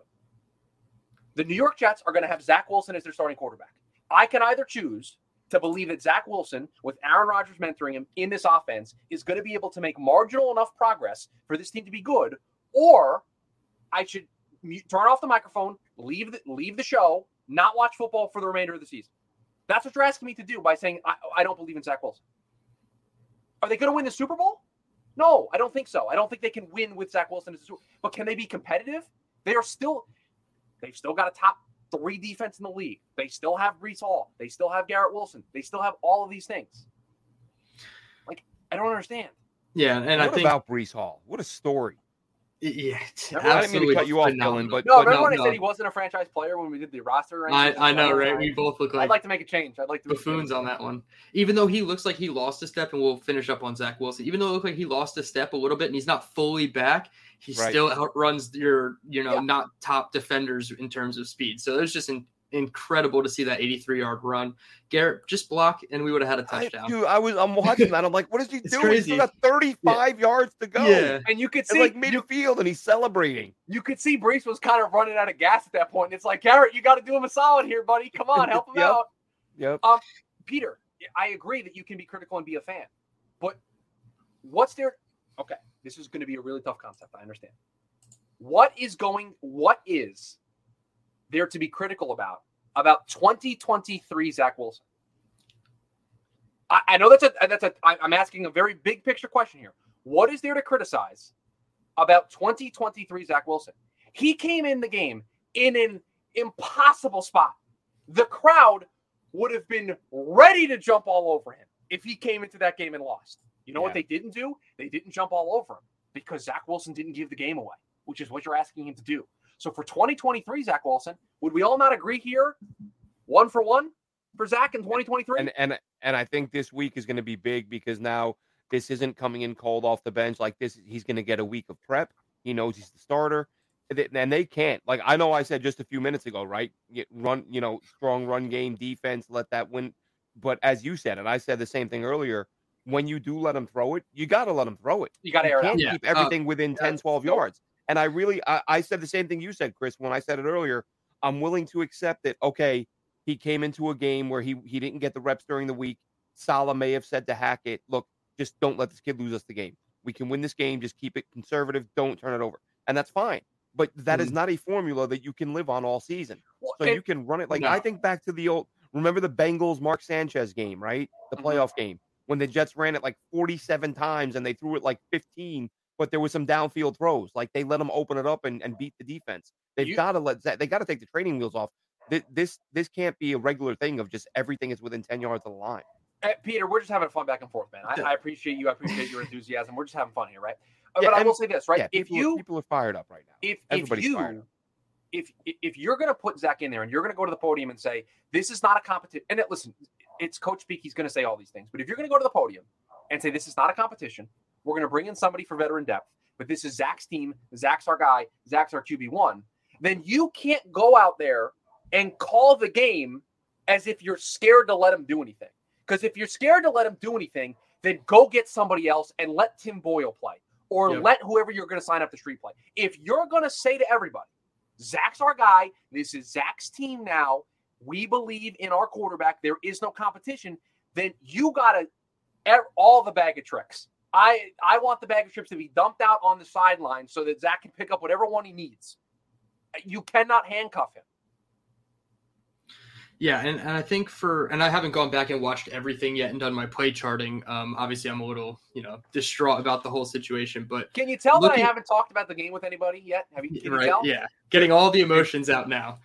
The New York Jets are going to have Zach Wilson as their starting quarterback. I can either choose to believe that Zach Wilson, with Aaron Rodgers mentoring him in this offense, is going to be able to make marginal enough progress for this team to be good, or I should turn off the microphone, leave the, leave the show, not watch football for the remainder of the season. That's what you're asking me to do by saying I, I don't believe in Zach Wilson. Are they going to win the Super Bowl? No, I don't think so. I don't think they can win with Zach Wilson as a Super. But can they be competitive? They are still. They've still got a top three defense in the league. They still have Breece Hall. They still have Garrett Wilson. They still have all of these things. Like I don't understand. Yeah. And I think, about Breece Hall? What a story! Yeah, it's I didn't mean to cut you off, Dylan, but- No, But remember when I no. said he wasn't a franchise player when we did the roster? I. I know, right? We both look like. I'd like, like to make a change. I'd like to buffoons on that one. Even though he looks like he lost a step, and we'll finish up on Zach Wilson. Even though it looked like he lost a step a little bit, and he's not fully back, he Right. still outruns your, you know, Yeah. not top defenders in terms of speed. So there's just in, incredible to see that 83 yard run. Garrett just block, and we would have had a touchdown. dude, I was I'm watching that. I'm like, what is he [LAUGHS] doing? He's crazy. still got 35 yards to go. yeah, And you could It's see like you, midfield, and he's celebrating. you could see Breece was kind of running out of gas at that point. And it's like, Garrett, you got to do him a solid here, buddy. Come on, help him [LAUGHS] Yep. out. Yep. Um, Peter, I agree that you can be critical and be a fan, but what's there? Okay, this is going to be a really tough concept. I understand. What is going? What is there to be critical about about 2023 Zach Wilson? I, I know that's a that's a I'm asking a very big picture question here. What is there to criticize about 2023 Zach Wilson? He came in the game in an impossible spot. The crowd would have been ready to jump all over him if he came into that game and lost. You know yeah. what they didn't do? They didn't jump all over him because Zach Wilson didn't give the game away, which is what you're asking him to do. So for 2023, Zach Wilson, would we all not agree here, one for one for Zach in 2023? And and and I think this week is going to be big because now this isn't coming in cold off the bench like this. He's going to get a week of prep. He knows he's the starter, and they can't. Like I know I said just a few minutes ago, right? Get run, you know, strong run game, defense, let that win. But as you said, and I said the same thing earlier, when you do let him throw it, you got to let him throw it. You got to air it out. Keep everything uh, within 10, 12 yards. And I really, I, I said the same thing you said, Chris, when I said it earlier. I'm willing to accept that. Okay, he came into a game where he he didn't get the reps during the week. Saleh may have said to Hackett, "Look, just don't let this kid lose us the game. We can win this game. Just keep it conservative. Don't turn it over." And that's fine. But that mm-hmm. is not a formula that you can live on all season. Well, so it, you can run it like no. I think back to the old. Remember the Bengals Mark Sanchez game, right? The mm-hmm. playoff game when the Jets ran it like 47 times and they threw it like 15, but there was some downfield throws. Like they let them open it up and, and beat the defense. They've got to let that. They got to take the training wheels off. This, this can't be a regular thing of just everything is within 10 yards of the line. Hey, Peter, we're just having fun back and forth, man. I, I, appreciate you. I appreciate your enthusiasm. We're just having fun here, right? Uh, yeah, but I will say this, right? Yeah, if people, you people are fired up right now, if Everybody's if you, fired up. If if you're going to put Zach in there and you're going to go to the podium and say this is not a competition, and it, listen, it's coach speak. He's going to say all these things, but if you're going to go to the podium and say this is not a competition, we're going to bring in somebody for veteran depth, but this is Zach's team. Zach's our guy. Zach's our QB one. Then you can't go out there and call the game as if you're scared to let him do anything. Because if you're scared to let him do anything, then go get somebody else and let Tim Boyle play or yep. let whoever you're going to sign up the street play. If you're going to say to everybody, Zach's our guy, this is Zach's team now, we believe in our quarterback, there is no competition, then you got to all the bag of tricks. I I want the bag of chips to be dumped out on the sideline so that Zach can pick up whatever one he needs. You cannot handcuff him. Yeah, and, and I think for and I haven't gone back and watched everything yet and done my play charting. Um, obviously, I'm a little you know distraught about the whole situation. But can you tell looking, that I haven't talked about the game with anybody yet? Have you? right? You yeah, getting all the emotions out now.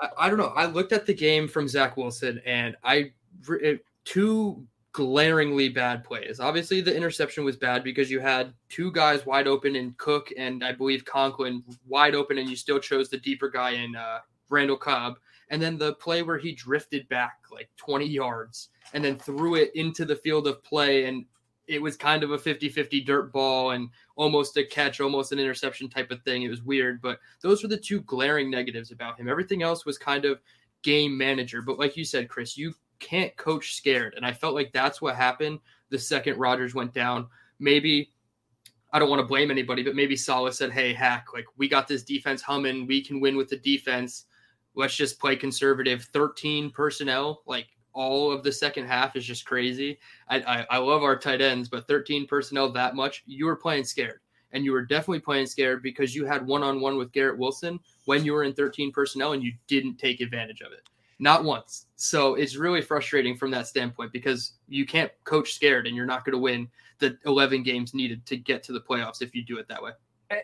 I, I, don't know. I looked at the game from Zach Wilson, and I it, two glaringly bad plays. Obviously, the interception was bad because you had two guys wide open in Cook and I believe Conklin wide open, and you still chose the deeper guy in uh, Randall Cobb. And then the play where he drifted back like 20 yards and then threw it into the field of play and it was kind of a 50-50 dirt ball and almost a catch almost an interception type of thing. It was weird but those were the two glaring negatives about him. Everything else was kind of game manager. But like you said chris you can't coach scared. And i felt like that's what happened the second rodgers went down. Maybe I don't want to blame anybody, but maybe Saleh said, Hey, hack, like we got this defense humming. We can win with the defense. Let's just play conservative. 13 personnel like all of the second half is just crazy. I, I, I love our tight ends but 13 personnel that much you were playing scared. And you were definitely playing scared because you had one-on-one with garrett wilson when you were in 13 personnel and you didn't take advantage of it not once so it's really frustrating from that standpoint because you can't coach scared and you're not going to win the 11 games needed to get to the playoffs if you do it that way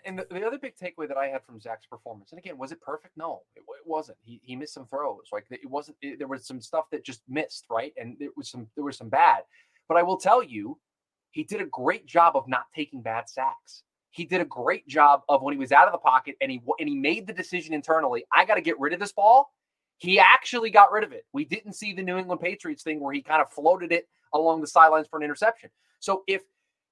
and the, the, other big takeaway that I had from Zach's performance, and again, was it perfect? No, it, it wasn't. He, he missed some throws. Like it wasn't. It, there was some stuff that just missed, right? And there was some there was some bad. But I will tell you, he did a great job of not taking bad sacks. He did a great job of when he was out of the pocket and he and he made the decision internally. I got to get rid of this ball. He actually got rid of it. We didn't see the New England Patriots thing where he kind of floated it along the sidelines for an interception. So if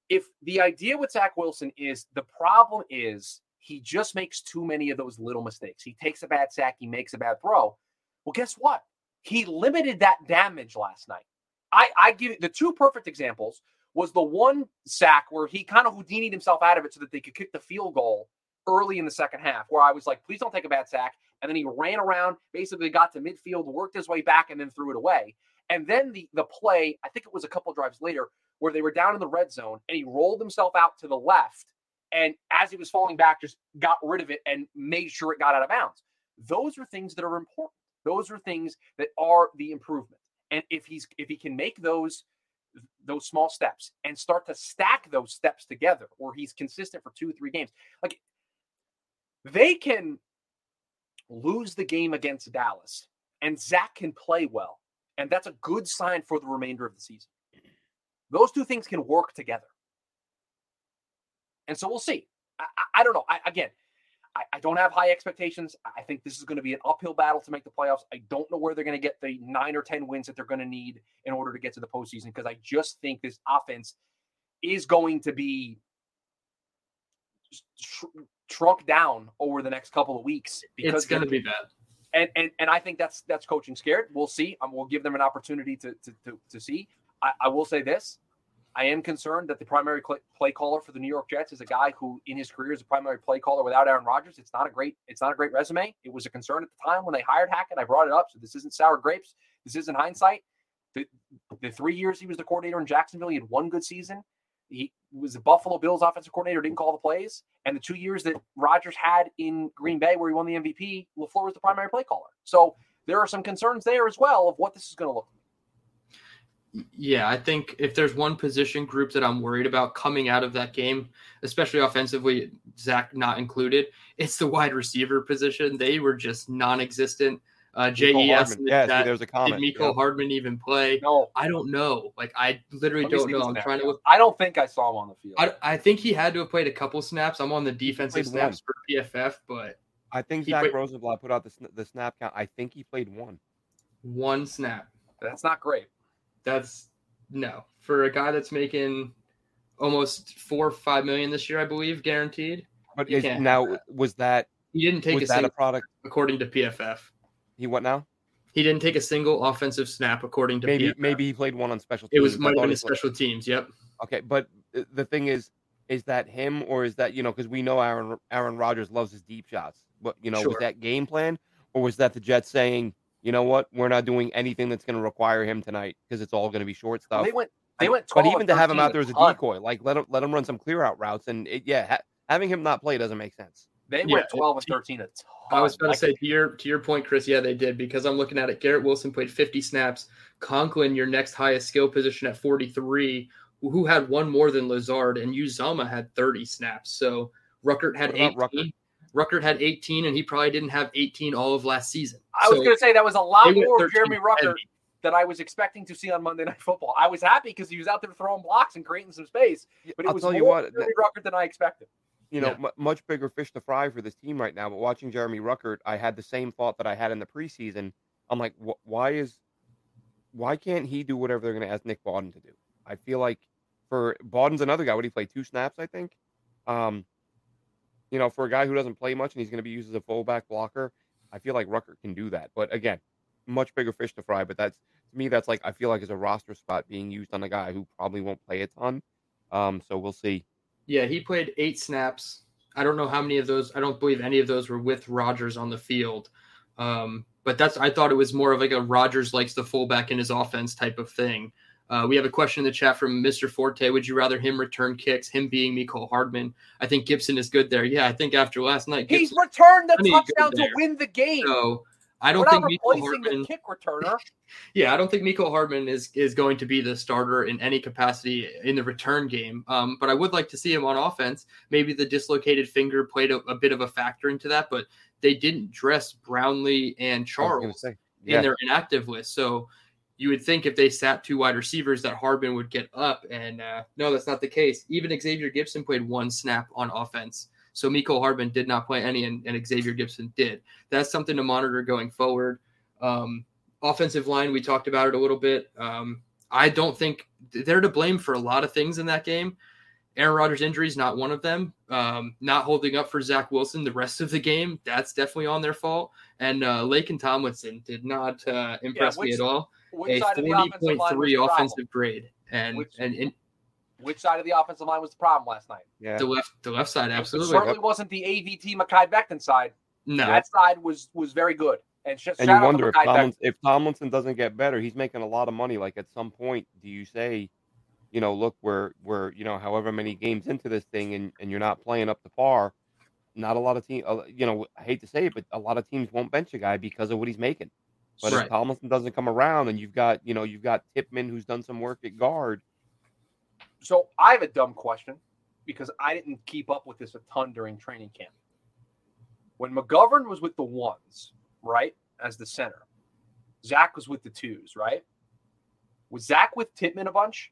if the idea with Zach Wilson is the problem is he just makes too many of those little mistakes. He takes a bad sack, he makes a bad throw. Well, guess what? He limited that damage last night. I, I give the two perfect examples was the one sack where he kind of Houdini'd himself out of it so that they could kick the field goal early in the second half, where I was like, please don't take a bad sack. And then he ran around, basically got to midfield, worked his way back, and then threw it away. And then the the play, I think it was a couple drives later, where they were down in the red zone and he rolled himself out to the left. And as he was falling back, just got rid of it and made sure it got out of bounds. Those are things that are important. Those are things that are the improvement. And if he's if he can make those those small steps and start to stack those steps together, or he's consistent for two, three games, like they can lose the game against Dallas and Zach can play well. And that's a good sign for the remainder of the season. Those two things can work together. And so we'll see. I, I, I don't know. I, again, I, I, don't have high expectations. I think this is going to be an uphill battle to make the playoffs. I don't know where they're going to get the nine or 10 wins that they're going to need in order to get to the postseason because I just think this offense is going to be tr- shrunk down over the next couple of weeks. Because it's going to be bad. And, and and I think that's that's coaching scared. We'll see. Um, we'll give them an opportunity to to to, to see. I, I will say this: I am concerned that the primary play caller for the New York Jets is a guy who, in his career, is a primary play caller without Aaron Rodgers. It's not a great, it's not a great resume. It was a concern at the time when they hired Hackett. I brought it up, so this isn't sour grapes. This isn't hindsight. The, the three years he was the coordinator in Jacksonville, he had one good season. He was the Buffalo Bills offensive coordinator, didn't call the plays. And the two years that Rodgers had in Green Bay, where he won the MVP, LaFleur was the primary play caller. So there are some concerns there as well of what this is going to look like. Yeah, I think if there's one position group that I'm worried about coming out of that game, especially offensively, Zach not included, it's the wide receiver position. They were just non-existent. Uh, JES, yeah, that, there's a comment. Did Mecole yeah. Hardman even play? No, I don't know. Like I literally don't know. I'm trying to. Look. I don't think I saw him on the field. I, I think he had to have played a couple snaps. I'm on the defensive snaps one. for PFF, but I think Zach played, Rosenblatt put out the the snap count. I think he played one. One snap. That's not great. That's no for a guy that's making almost four or five million this year, I believe, guaranteed. But is, now was that he didn't take was a, that a product according to PFF? He what now? He didn't take a single offensive snap according to maybe PFF. maybe he played one on special teams. It was might have been special teams. Yep. Okay, but the thing is, is that him or is that you know because we know Aaron Aaron Rodgers loves his deep shots. But you know, sure. was that game plan or was that the Jets saying, you know what, we're not doing anything that's going to require him tonight because it's all going to be short stuff. They went, they went, but even to have him out there as a decoy, like let him let him run some clear out routes, and it, yeah, ha- having him not play doesn't make sense. They yeah, went twelve and thirteen a ton. I was going to say to your to your point, Chris. Yeah, they did because I'm looking at it. Garrett Wilson played 50 snaps. Conklin, your next highest skill position at 43, who had one more than Lazard, and Uzomah had 30 snaps. So Ruckert had 18. Ruckert? Ruckert had 18, and he probably didn't have 18 all of last season. I so was going to say that was a lot more Jeremy Ruckert than I was expecting to see on Monday [LAUGHS] Night Football. I was happy because he was out there throwing blocks and creating some space, but it I'll was more what, Jeremy Ruckert than I expected. You know, yeah. m- much bigger fish to fry for this team right now. But watching Jeremy Ruckert, I had the same thought that I had in the preseason. I'm like, wh- why is, why can't he do whatever they're going to ask Nick Bawden to do? I feel like for Bawden's another guy. Would he play two snaps? I think. Um, you know, for a guy who doesn't play much and he's going to be used as a fullback blocker, I feel like Ruckert can do that. But again, much bigger fish to fry. But that's to me, that's like I feel like is a roster spot being used on a guy who probably won't play a ton. Um, so we'll see. Yeah, he played eight snaps. I don't know how many of those. I don't believe any of those were with Rodgers on the field. Um, but that's I thought it was more of like a Rodgers likes the fullback in his offense type of thing. Uh, we have a question in the chat from Mr. Forte. Would you rather him return kicks, him being Mecole Hardman? I think Gipson is good there. Yeah, I think after last night, Gipson, he's returned the touchdown to win the game. So I don't think Mecole Hardman, the kick returner. [LAUGHS] yeah, I don't think Mecole Hardman is is going to be the starter in any capacity in the return game. Um, but I would like to see him on offense. Maybe the dislocated finger played a, a bit of a factor into that, but they didn't dress Brownlee and Charles yeah. in their inactive list. So you would think if they sat two wide receivers that Hardman would get up, and uh, no, that's not the case. Even Xavier Gipson played one snap on offense, so Mecole Hardman did not play any, and, and, Xavier Gipson did. That's something to monitor going forward. Um, offensive line, we talked about it a little bit. Um, I don't think they're to blame for a lot of things in that game. Aaron Rodgers' injury is not one of them. Um, not holding up for Zach Wilson the rest of the game, that's definitely on their fault. And uh, and Tomlinson did not uh, impress yeah, which, me at all a forty point three offensive grade, and which, and in, which side of the offensive line was the problem last night? Yeah, the left, the left side, absolutely. It certainly yep. wasn't the AVT Mekhi Becton side. No, that side was was very good. And, sh- and you wonder if, Tomlinson, if Tomlinson doesn't get better, he's making a lot of money. Like at some point, do you say, you know, look, we're we're you know, however many games into this thing, and and you're not playing up to par. not a lot of teams. Uh, you know, I hate to say it, but a lot of teams won't bench a guy because of what he's making. But Right. if Tomlinson doesn't come around, and you've got you know you've got Tippmann who's done some work at guard. So I have a dumb question because I didn't keep up with this a ton during training camp. When McGovern was with the ones, right, as the center, Zach was with the twos, right? Was Zach with Tippmann a bunch?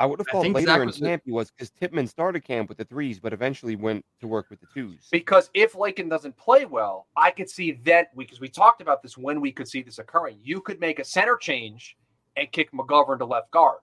I would have I thought later Zach in was with- camp he was because Tippmann started camp with the threes, but eventually went to work with the twos. Because if Laken doesn't play well, I could see that because we talked about this when we could see this occurring. You could make a center change and kick McGovern to left guard.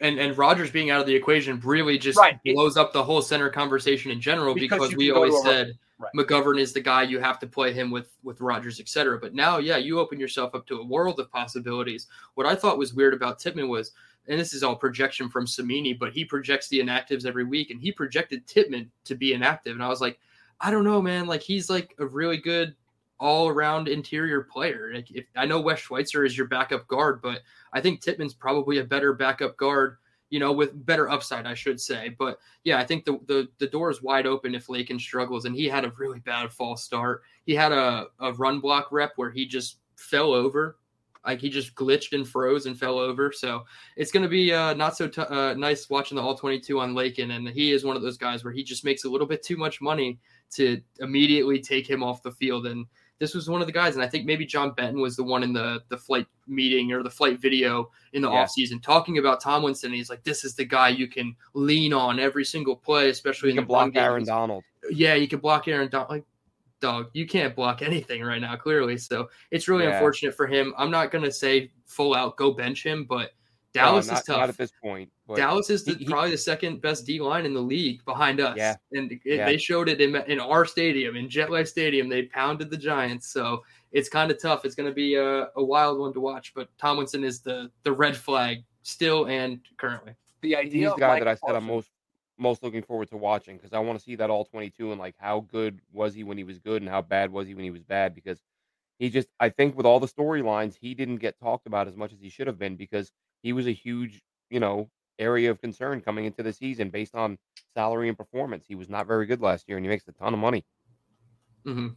and and Rodgers being out of the equation really just Right. It- blows up the whole center conversation in general Because because, we always said Right. McGovern is the guy you have to play him with with Rodgers, etc. But now, yeah, you open yourself up to a world of possibilities. What I thought was weird about Tippmann was, and this is all projection from Cimini, but he projects the inactives every week, and he projected Tippmann to be inactive, and I was like, I don't know, man. Like he's like a really good all around interior player. Like if I know Wes Schweitzer is your backup guard, but I think Tippmann's probably a better backup guard, you know, with better upside, I should say. But yeah, I think the the, the door is wide open if Laken struggles, and he had a really bad false start. He had a, a run block rep where he just fell over. Like he just glitched and froze and fell over. So it's going to be uh, not so t- uh, nice watching the all 22 on Laken. And he is one of those guys where he just makes a little bit too much money to immediately take him off the field. And this was one of the guys. And I think maybe John Benton was the one in the, the flight meeting or the flight video in the Yeah. offseason talking about Tomlinson. He's like, this is the guy you can lean on every single play, especially He in can the block. Aaron Donald. Yeah, you can block Aaron Donald. Like, dog, you can't block anything right now, clearly. So it's really Yeah. unfortunate for him. I'm not going to say full out go bench him, but No, Dallas not, is tough. Not at this point. But Dallas is the, he- he- probably the second best D line in the league behind us. Yeah. And it, Yeah. they showed it in, in our stadium, in MetLife Stadium. They pounded the Giants. So it's kind of tough. It's going to be a, a wild one to watch. But Tomlinson is the the red flag still and currently. The idea he's idea the guy Mike that I said I'm most most looking forward to watching because I want to see that all 22 and like how good was he when he was good and how bad was he when he was bad because he just I think with all the storylines he didn't get talked about as much as he should have been because he was a huge you know area of concern coming into the season based on salary and performance. He was not very good last year and he makes a ton of money. hmm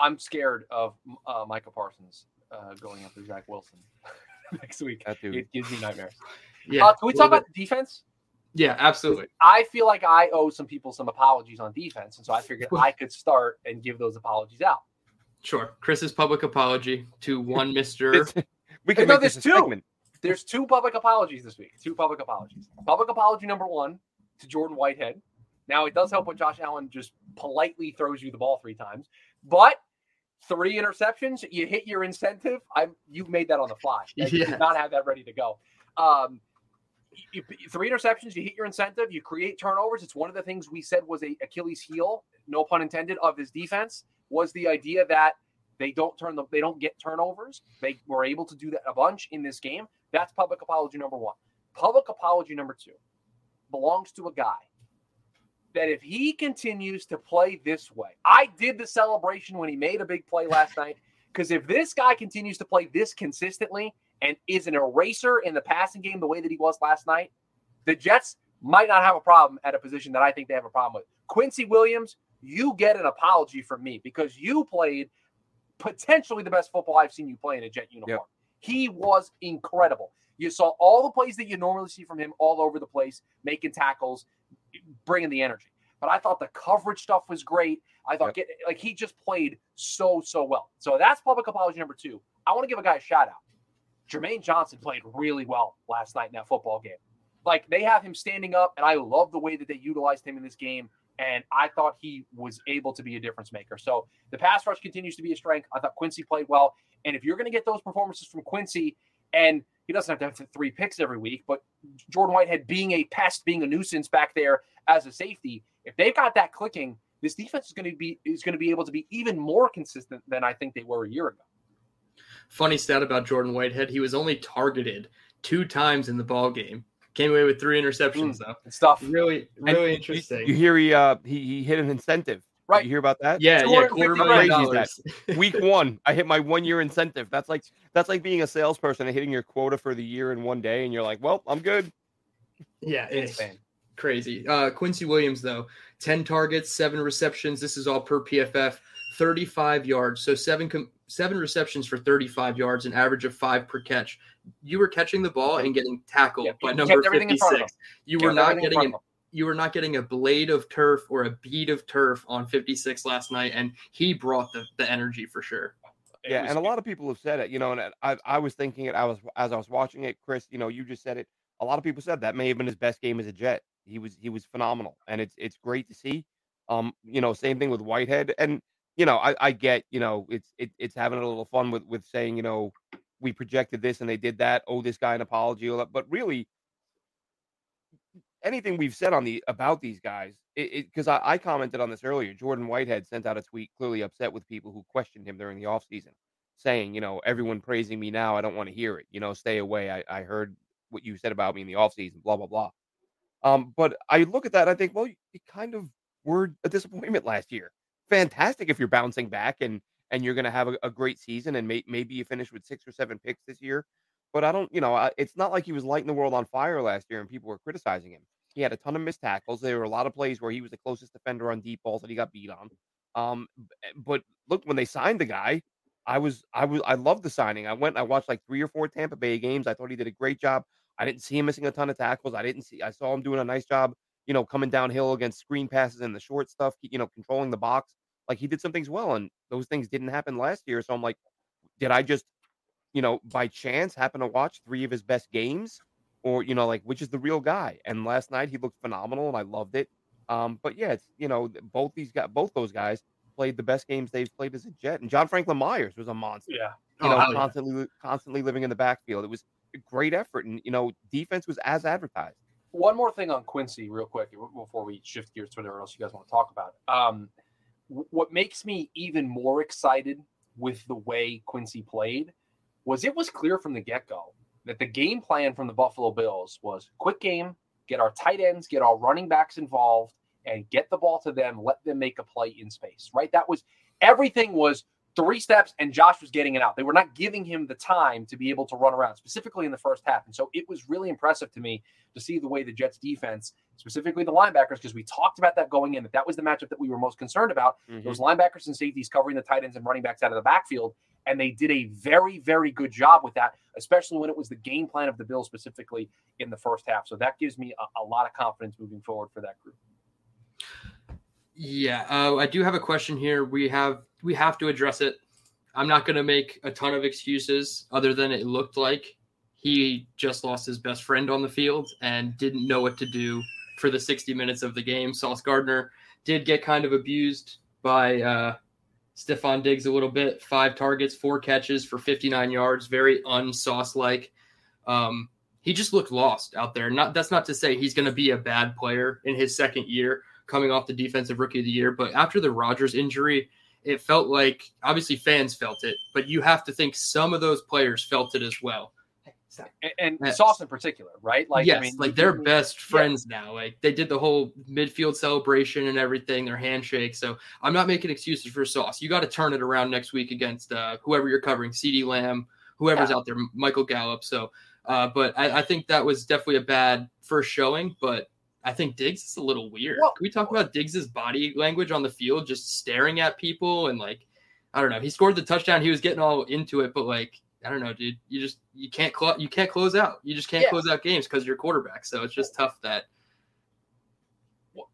I'm scared of uh, Micah Parsons uh, going after Zach Wilson [LAUGHS] next week. That dude. It gives me nightmares. Yeah. uh, can we talk little about the defense? Yeah, absolutely. I feel like I owe some people some apologies on defense, and so I figured I could start and give those apologies out. Sure. Chris's public apology to [LAUGHS] one Mr. It's- we can no, make this there's a two. segment. There's two public apologies this week. Two public apologies. Public apology number one to Jordan Whitehead. Now it does help when Josh Allen just politely throws you the ball three times, but three interceptions, you hit your incentive. I'm you made that on the fly. [LAUGHS] Like, You did not have that ready to go. Um, you, three interceptions, you hit your incentive, you create turnovers. It's one of the things we said was a Achilles heel, no pun intended, of his defense was the idea that they don't turn the they don't get turnovers. They were able to do that a bunch in this game. That's public apology number one. Public apology number two belongs to a guy that if he continues to play this way, I did the celebration when he made a big play last night. Because if this guy continues to play this consistently and is an eraser in the passing game the way that he was last night, the Jets might not have a problem at a position that I think they have a problem with. Quincy Williams, you get an apology from me because you played potentially the best football I've seen you play in a Jet uniform. He was incredible. You saw all the plays that you normally see from him all over the place, making tackles, bringing the energy. But I thought the coverage stuff was great. I thought get, like he just played so so well. So that's public apology number two. I want to give a guy a shout out. Jermaine Johnson played really well last night in that football game. Like they have him standing up, and I love the way that they utilized him in this game. And I thought he was able to be a difference maker. So the pass rush continues to be a strength. I thought Quincy played well. And if you're going to get those performances from Quincy, and he doesn't have to have three picks every week, but Jordan Whitehead being a pest, being a nuisance back there as a safety, if they've got that clicking, this defense is going to be is going to be able to be even more consistent than I think they were a year ago. Funny stat about Jordan Whitehead: he was only targeted two times in the ball game. Came away with three interceptions, though. And stuff. Really, really you- interesting. You, hear he uh he, he hit an incentive. Right. You hear about that? yeah, yeah, quarter million dollars. [LAUGHS] Week one, I hit my one year incentive. That's like that's like being a salesperson and hitting your quota for the year in one day, and you're like, well, I'm good. yeah, it's Insane. crazy. Uh, Quincy Williams, though, 10 targets, seven receptions. This is all per PFF, 35 yards. So seven com- seven receptions for 35 yards, an average of five per catch. You were catching the ball and getting tackled Yeah, by number kept everything in front of 56. You were not getting an you were not getting a blade of turf or a bead of turf on 56 last night, and he brought the, the energy for sure. It yeah, was- and a lot of people have said it, you know, and I I was thinking it. I was as I was watching it, Chris. You know, you just said it. A lot of people said that may have been his best game as a Jet. He was he was phenomenal, and it's it's great to see. Um, you know, same thing with Whitehead, and you know, I I get you know it's it, it's having a little fun with with saying you know we projected this and they did that. Oh, this guy an apology, but really. Anything we've said on the about these guys, it because I, I commented on this earlier. Jordan Whitehead sent out a tweet clearly upset with people who questioned him during the offseason saying, you know, everyone praising me now. I don't want to hear it. You know, stay away. I, I heard what you said about me in the offseason, blah, blah, blah. Um, but I look at that, I think, well, you kind of were a disappointment last year. Fantastic if you're bouncing back and and you're going to have a, a great season, and may, maybe you finish with six or seven picks this year. But I don't, you know, I, it's not like he was lighting the world on fire last year and people were criticizing him. He had a ton of missed tackles. There were a lot of plays where he was the closest defender on deep balls that he got beat on. Um, but look, when they signed the guy, I was I was I loved the signing. I went I watched like three or four Tampa Bay games. I thought he did a great job. I didn't see him missing a ton of tackles. I didn't see I saw him doing a nice job, you know, coming downhill against screen passes and the short stuff, you know, controlling the box. Like he did some things well, and those things didn't happen last year. So I'm like, did I just, you know, by chance happen to watch three of his best games? Or, you know, like which is the real guy? And last night he looked phenomenal and I loved it. Um, but yeah, it's you know, both these guys both those guys played the best games they've played as a jet. And John Franklin Myers was a monster yeah. you Oh, know, hell yeah. constantly constantly living in the backfield. It was a great effort, and you know, defense was as advertised. One more thing on Quincy, real quick, before we shift gears to whatever else you guys want to talk about. Um, what makes me even more excited with the way Quincy played was it was clear from the get go that the game plan from the Buffalo Bills was quick game, get our tight ends, get our running backs involved, and get the ball to them, let them make a play in space. Right? That was everything was three steps and Josh was getting it out. They were not giving him the time to be able to run around, specifically in the first half. And so it was really impressive to me to see the way the Jets defense, specifically the linebackers, because we talked about that going in, that that was the matchup that we were most concerned about. Those linebackers and safeties covering the tight ends and running backs out of the backfield. And they did a very, very good job with that, especially when it was the game plan of the Bills specifically in the first half. So that gives me a, a lot of confidence moving forward for that group. Yeah, uh, I do have a question here. We have we have to address it. I'm not going to make a ton of excuses, other than it looked like he just lost his best friend on the field and didn't know what to do for the 60 minutes of the game. Sauce Gardner did get kind of abused by uh, Stefon Diggs a little bit. Five targets, four catches for 59 yards. Very unsauce like. Um, he just looked lost out there. Not that's not to say he's going to be a bad player in his second year coming off the defensive rookie of the year. But after the Rodgers injury, it felt like obviously fans felt it, but you have to think some of those players felt it as well. And, and. Sauce in particular, right? Like, yes, I mean, like they're best friends now. Like they did the whole midfield celebration and everything, their handshake. So I'm not making excuses for Sauce. You got to turn it around next week against uh, whoever you're covering, CeeDee Lamb, whoever's Yeah. out there, Michael Gallup. So, uh, but I, I think that was definitely a bad first showing. But I think Diggs is a little weird. Well- Can we talk about Diggs's body language on the field, just staring at people and like, I don't know. He scored the touchdown. He was getting all into it, but like, I don't know, dude. You just you can't close you can't close out. You just can't Yeah. close out games because you're quarterback. So it's just tough that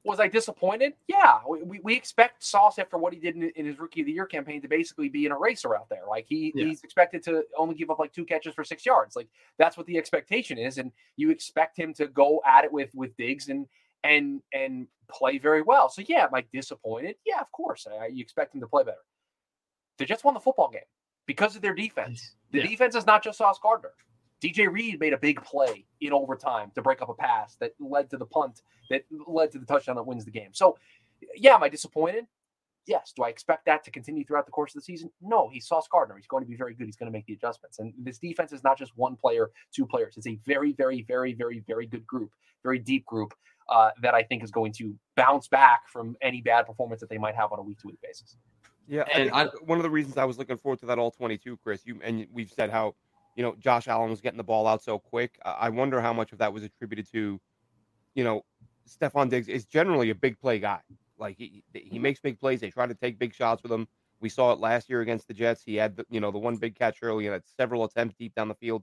was I disappointed? Yeah, we, we, expect Sauce after what he did in, in his rookie of the year campaign to basically be an eraser out there. Like he Yeah. he's expected to only give up like two catches for six yards. Like that's what the expectation is, and you expect him to go at it with with Diggs and and and play very well. So yeah, am I disappointed? Yeah, of course. Uh, you expect him to play better. The Jets won the football game because of their defense. The Yeah. defense is not just Sauce Gardner. DJ Reed made a big play in overtime to break up a pass that led to the punt that led to the touchdown that wins the game. So, yeah, am I disappointed? Yes. Do I expect that to continue throughout the course of the season? No. He's Sauce Gardner. He's going to be very good. He's going to make the adjustments. And this defense is not just one player, two players. It's a very, very, very, very, very good group, very deep group uh, that I think is going to bounce back from any bad performance that they might have on a week to week basis. Yeah, And and one of the reasons I was looking forward to that all 22, Chris, you and we've said how you know Josh Allen was getting the ball out so quick. I I wonder how much of that was attributed to, you know, Stefon Diggs is generally a big play guy. Like he he makes big plays. They try to take big shots with him. We saw it last year against the Jets. He had the, you know the one big catch early and had several attempts deep down the field.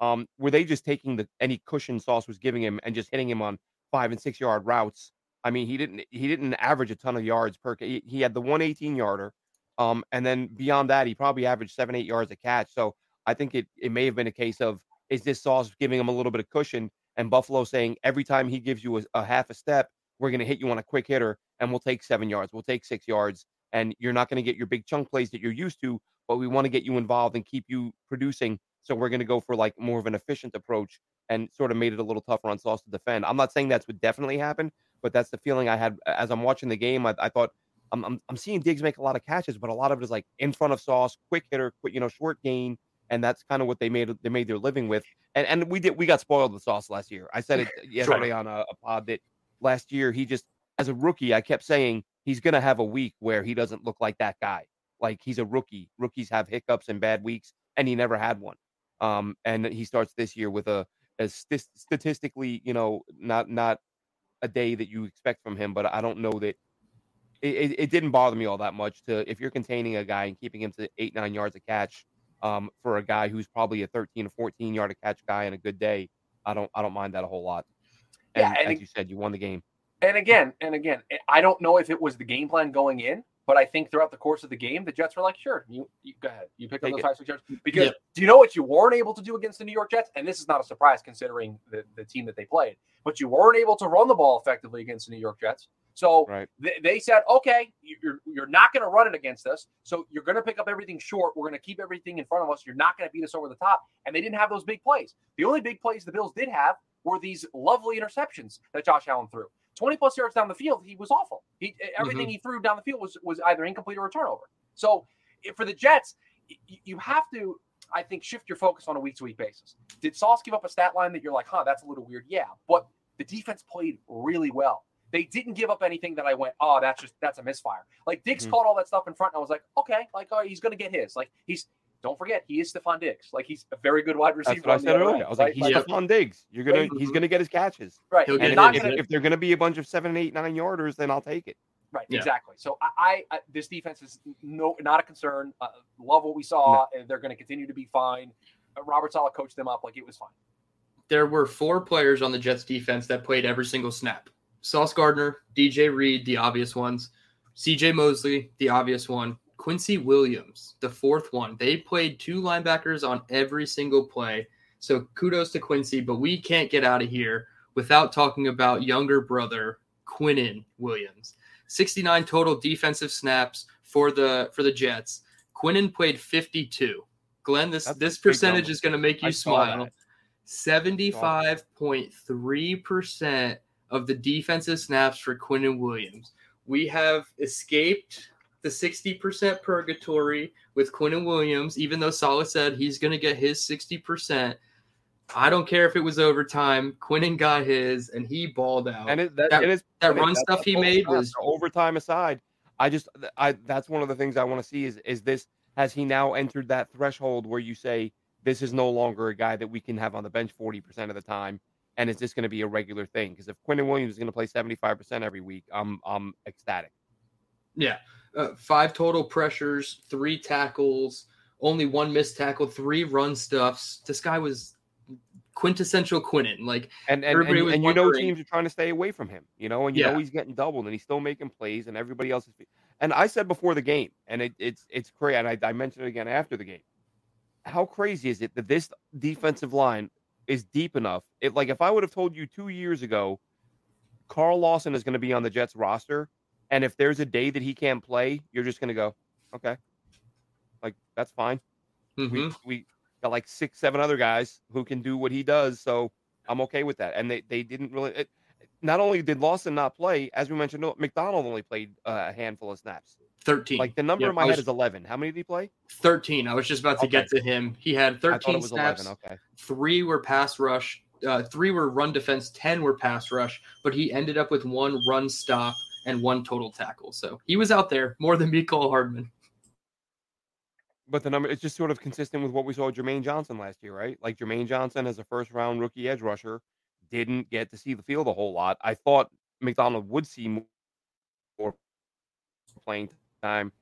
Um, were they just taking the any cushion Sauce was giving him and just hitting him on five and six yard routes? I mean, he didn't he didn't average a ton of yards per. He, he had the one eighteen yarder, um, and then beyond that, he probably averaged seven eight yards a catch. So I think it it may have been a case of is this Sauce giving him a little bit of cushion, and Buffalo saying every time he gives you a, a half a step, we're going to hit you on a quick hitter, and we'll take seven yards, we'll take six yards, and you're not going to get your big chunk plays that you're used to, but we want to get you involved and keep you producing. So we're going to go for like more of an efficient approach and sort of made it a little tougher on Sauce to defend. I'm not saying that's what definitely happened, but that's the feeling I had as I'm watching the game. I, I thought I'm, I'm, I'm seeing Diggs make a lot of catches, but a lot of it is like in front of Sauce, quick hitter, quick, you know, short gain, and that's kind of what they made they made their living with. And and we did we got spoiled with Sauce last year. I said it [LAUGHS] yesterday on a, a pod that last year he just as a rookie I kept saying he's going to have a week where he doesn't look like that guy. Like he's a rookie. Rookies have hiccups and bad weeks, and he never had one. Um, and he starts this year with a, a st- statistically, you know, not not a day that you expect from him. But I don't know that it, it, it, didn't bother me all that much. To if you're containing a guy and keeping him to eight nine yards a catch, um, for a guy who's probably a 13 or 14 yard a catch guy in a good day, I don't I don't mind that a whole lot. And, yeah, and as it, you said, you won the game. And again, and again, I don't know if it was the game plan going in, but I think throughout the course of the game, the Jets were like, "Sure, you, you go ahead, you pick up those five six yards." Because yeah. do you know what you weren't able to do against the New York Jets? And this is not a surprise considering the, the team that they played, but you weren't able to run the ball effectively against the New York Jets. So right. they, they said, "Okay, you're you're not going to run it against us. So you're going to pick up everything short. We're going to keep everything in front of us. You're not going to beat us over the top." And they didn't have those big plays. The only big plays the Bills did have were these lovely interceptions that Josh Allen threw. 20 plus yards down the field, he was awful. He everything mm-hmm. he threw down the field was was either incomplete or a turnover. So for the Jets, you have to, I think, shift your focus on a week to week basis. Did Sauce give up a stat line that you're like, huh, that's a little weird? Yeah, but the defense played really well. They didn't give up anything that I went, oh, that's just that's a misfire. Like Diggs mm-hmm. caught all that stuff in front, and I was like, okay, like oh, he's gonna get his. Like he's don't forget, he is Stefon Diggs. Like he's a very good wide receiver. That's what I said earlier. I was like, he's yeah. Stefon Diggs. You're gonna right. he's gonna get his catches. Right. And if, gonna... if, they're gonna be a bunch of seven, eight, nine yarders, then I'll take it. Right. Yeah. Exactly. So I, I, this defense is no not a concern. Uh, love what we saw, no. and they're gonna continue to be fine. Uh, Robert Saleh coached them up like it was fine. There were four players on the Jets defense that played every single snap. Sauce Gardner, DJ Reed, the obvious ones. CJ Mosley, the obvious one. Quincy Williams, the fourth one. They played two linebackers on every single play. So kudos to Quincy, but we can't get out of here without talking about younger brother Quinnen Williams. 69 total defensive snaps for the for the Jets. Quinnen played 52. Glenn, this That's this percentage is going to make you I smile. 75.3% of the defensive snaps for Quinnen Williams. We have escaped the 60% purgatory with Quinnen Williams, even though Saleh said he's going to get his 60%. I don't care if it was overtime. Quinnen got his, and he balled out. And it, that, that, it is, that run stuff he made was overtime aside. I just, I that's one of the things I want to see is is this has he now entered that threshold where you say this is no longer a guy that we can have on the bench forty percent of the time, and is this going to be a regular thing? Because if Quinnen Williams is going to play seventy five percent every week, I'm I'm ecstatic. Yeah, uh, five total pressures, three tackles, only one missed tackle, three run stuffs. This guy was quintessential Quinnen. Like and and, and, and you know teams are trying to stay away from him. You know, and you yeah. know he's getting doubled and he's still making plays, and everybody else is. And I said before the game, and it, it's it's crazy. And I, I mentioned it again after the game. How crazy is it that this defensive line is deep enough? It like if I would have told you two years ago, Carl Lawson is going to be on the Jets roster and if there's a day that he can't play, you're just gonna go, okay, like that's fine. Mm-hmm. We we got like six, seven other guys who can do what he does, so I'm okay with that. And they they didn't really. It, not only did Lawson not play, as we mentioned, McDonald only played a handful of snaps. 13. Like the number yep, in my was, head is 11. How many did he play? 13. I was just about to okay. get to him. He had 13 snaps. 11. Okay. Three were pass rush. Uh, three were run defense. 10 were pass rush. But he ended up with one run stop and one total tackle. So he was out there more than Mecole Hardman. But the number it's just sort of consistent with what we saw with Jermaine Johnson last year, right? Like Jermaine Johnson as a first round rookie edge rusher didn't get to see the field a whole lot. I thought McDonald would see more playing time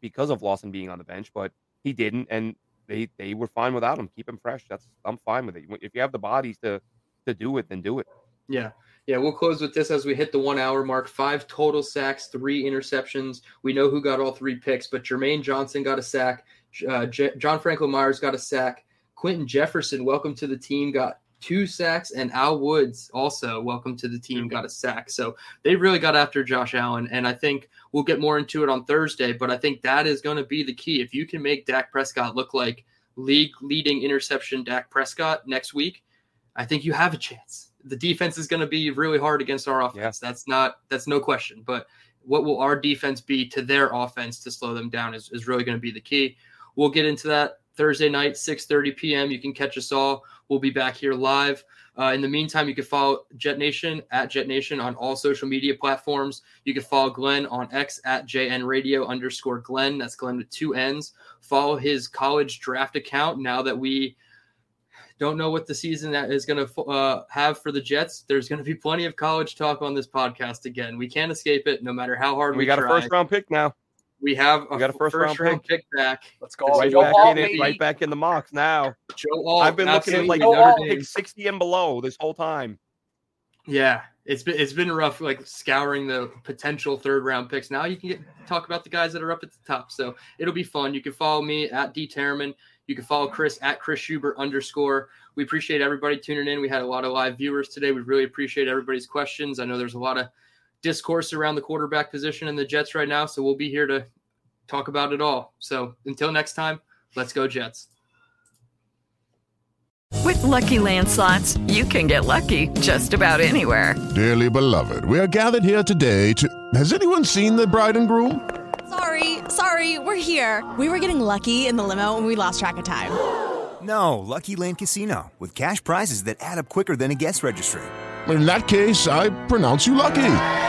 because of Lawson being on the bench, but he didn't, and they they were fine without him. Keep him fresh. That's I'm fine with it. If you have the bodies to to do it, then do it. Yeah. Yeah, we'll close with this as we hit the one hour mark. Five total sacks, three interceptions. We know who got all three picks, but Jermaine Johnson got a sack. Uh, J- John Franklin Myers got a sack. Quinton Jefferson, welcome to the team, got two sacks, and Al Woods also welcome to the team got a sack. So they really got after Josh Allen, and I think we'll get more into it on Thursday. But I think that is going to be the key. If you can make Dak Prescott look like league leading interception Dak Prescott next week, I think you have a chance. The defense is going to be really hard against our offense. Yeah. That's not that's no question. But what will our defense be to their offense to slow them down is, is really going to be the key. We'll get into that Thursday night, 6:30 p.m. You can catch us all. We'll be back here live. Uh, in the meantime, you can follow Jet Nation at Jet Nation on all social media platforms. You can follow Glenn on X at JN Radio underscore Glenn. That's Glenn with two N's. Follow his college draft account now that we don't know what the season that is going to uh, have for the Jets. There's going to be plenty of college talk on this podcast again. We can't escape it, no matter how hard we, we got try. a first round pick now. We have a, we got a first, first round, round pick. pick. back. Let's go. Right, back in it, right back in the mocks now. Joe Alt, I've been looking at like Dame 60 and below this whole time. Yeah, it's been it's been rough, like scouring the potential third round picks. Now you can get talk about the guys that are up at the top, so it'll be fun. You can follow me at D Terman. You can follow Chris at Chris Schubert underscore. We appreciate everybody tuning in. We had a lot of live viewers today. We really appreciate everybody's questions. I know there's a lot of discourse around the quarterback position in the Jets right now, so we'll be here to talk about it all. So until next time, let's go Jets. With LuckyLand Slots, you can get lucky just about anywhere. Dearly beloved, we are gathered here today to. Has anyone seen the bride and groom? Sorry, sorry, we're here. We were getting lucky in the limo and we lost track of time. [GASPS] No, Lucky Land Casino, with cash prizes that add up quicker than a guest registry. In that case, I pronounce you lucky.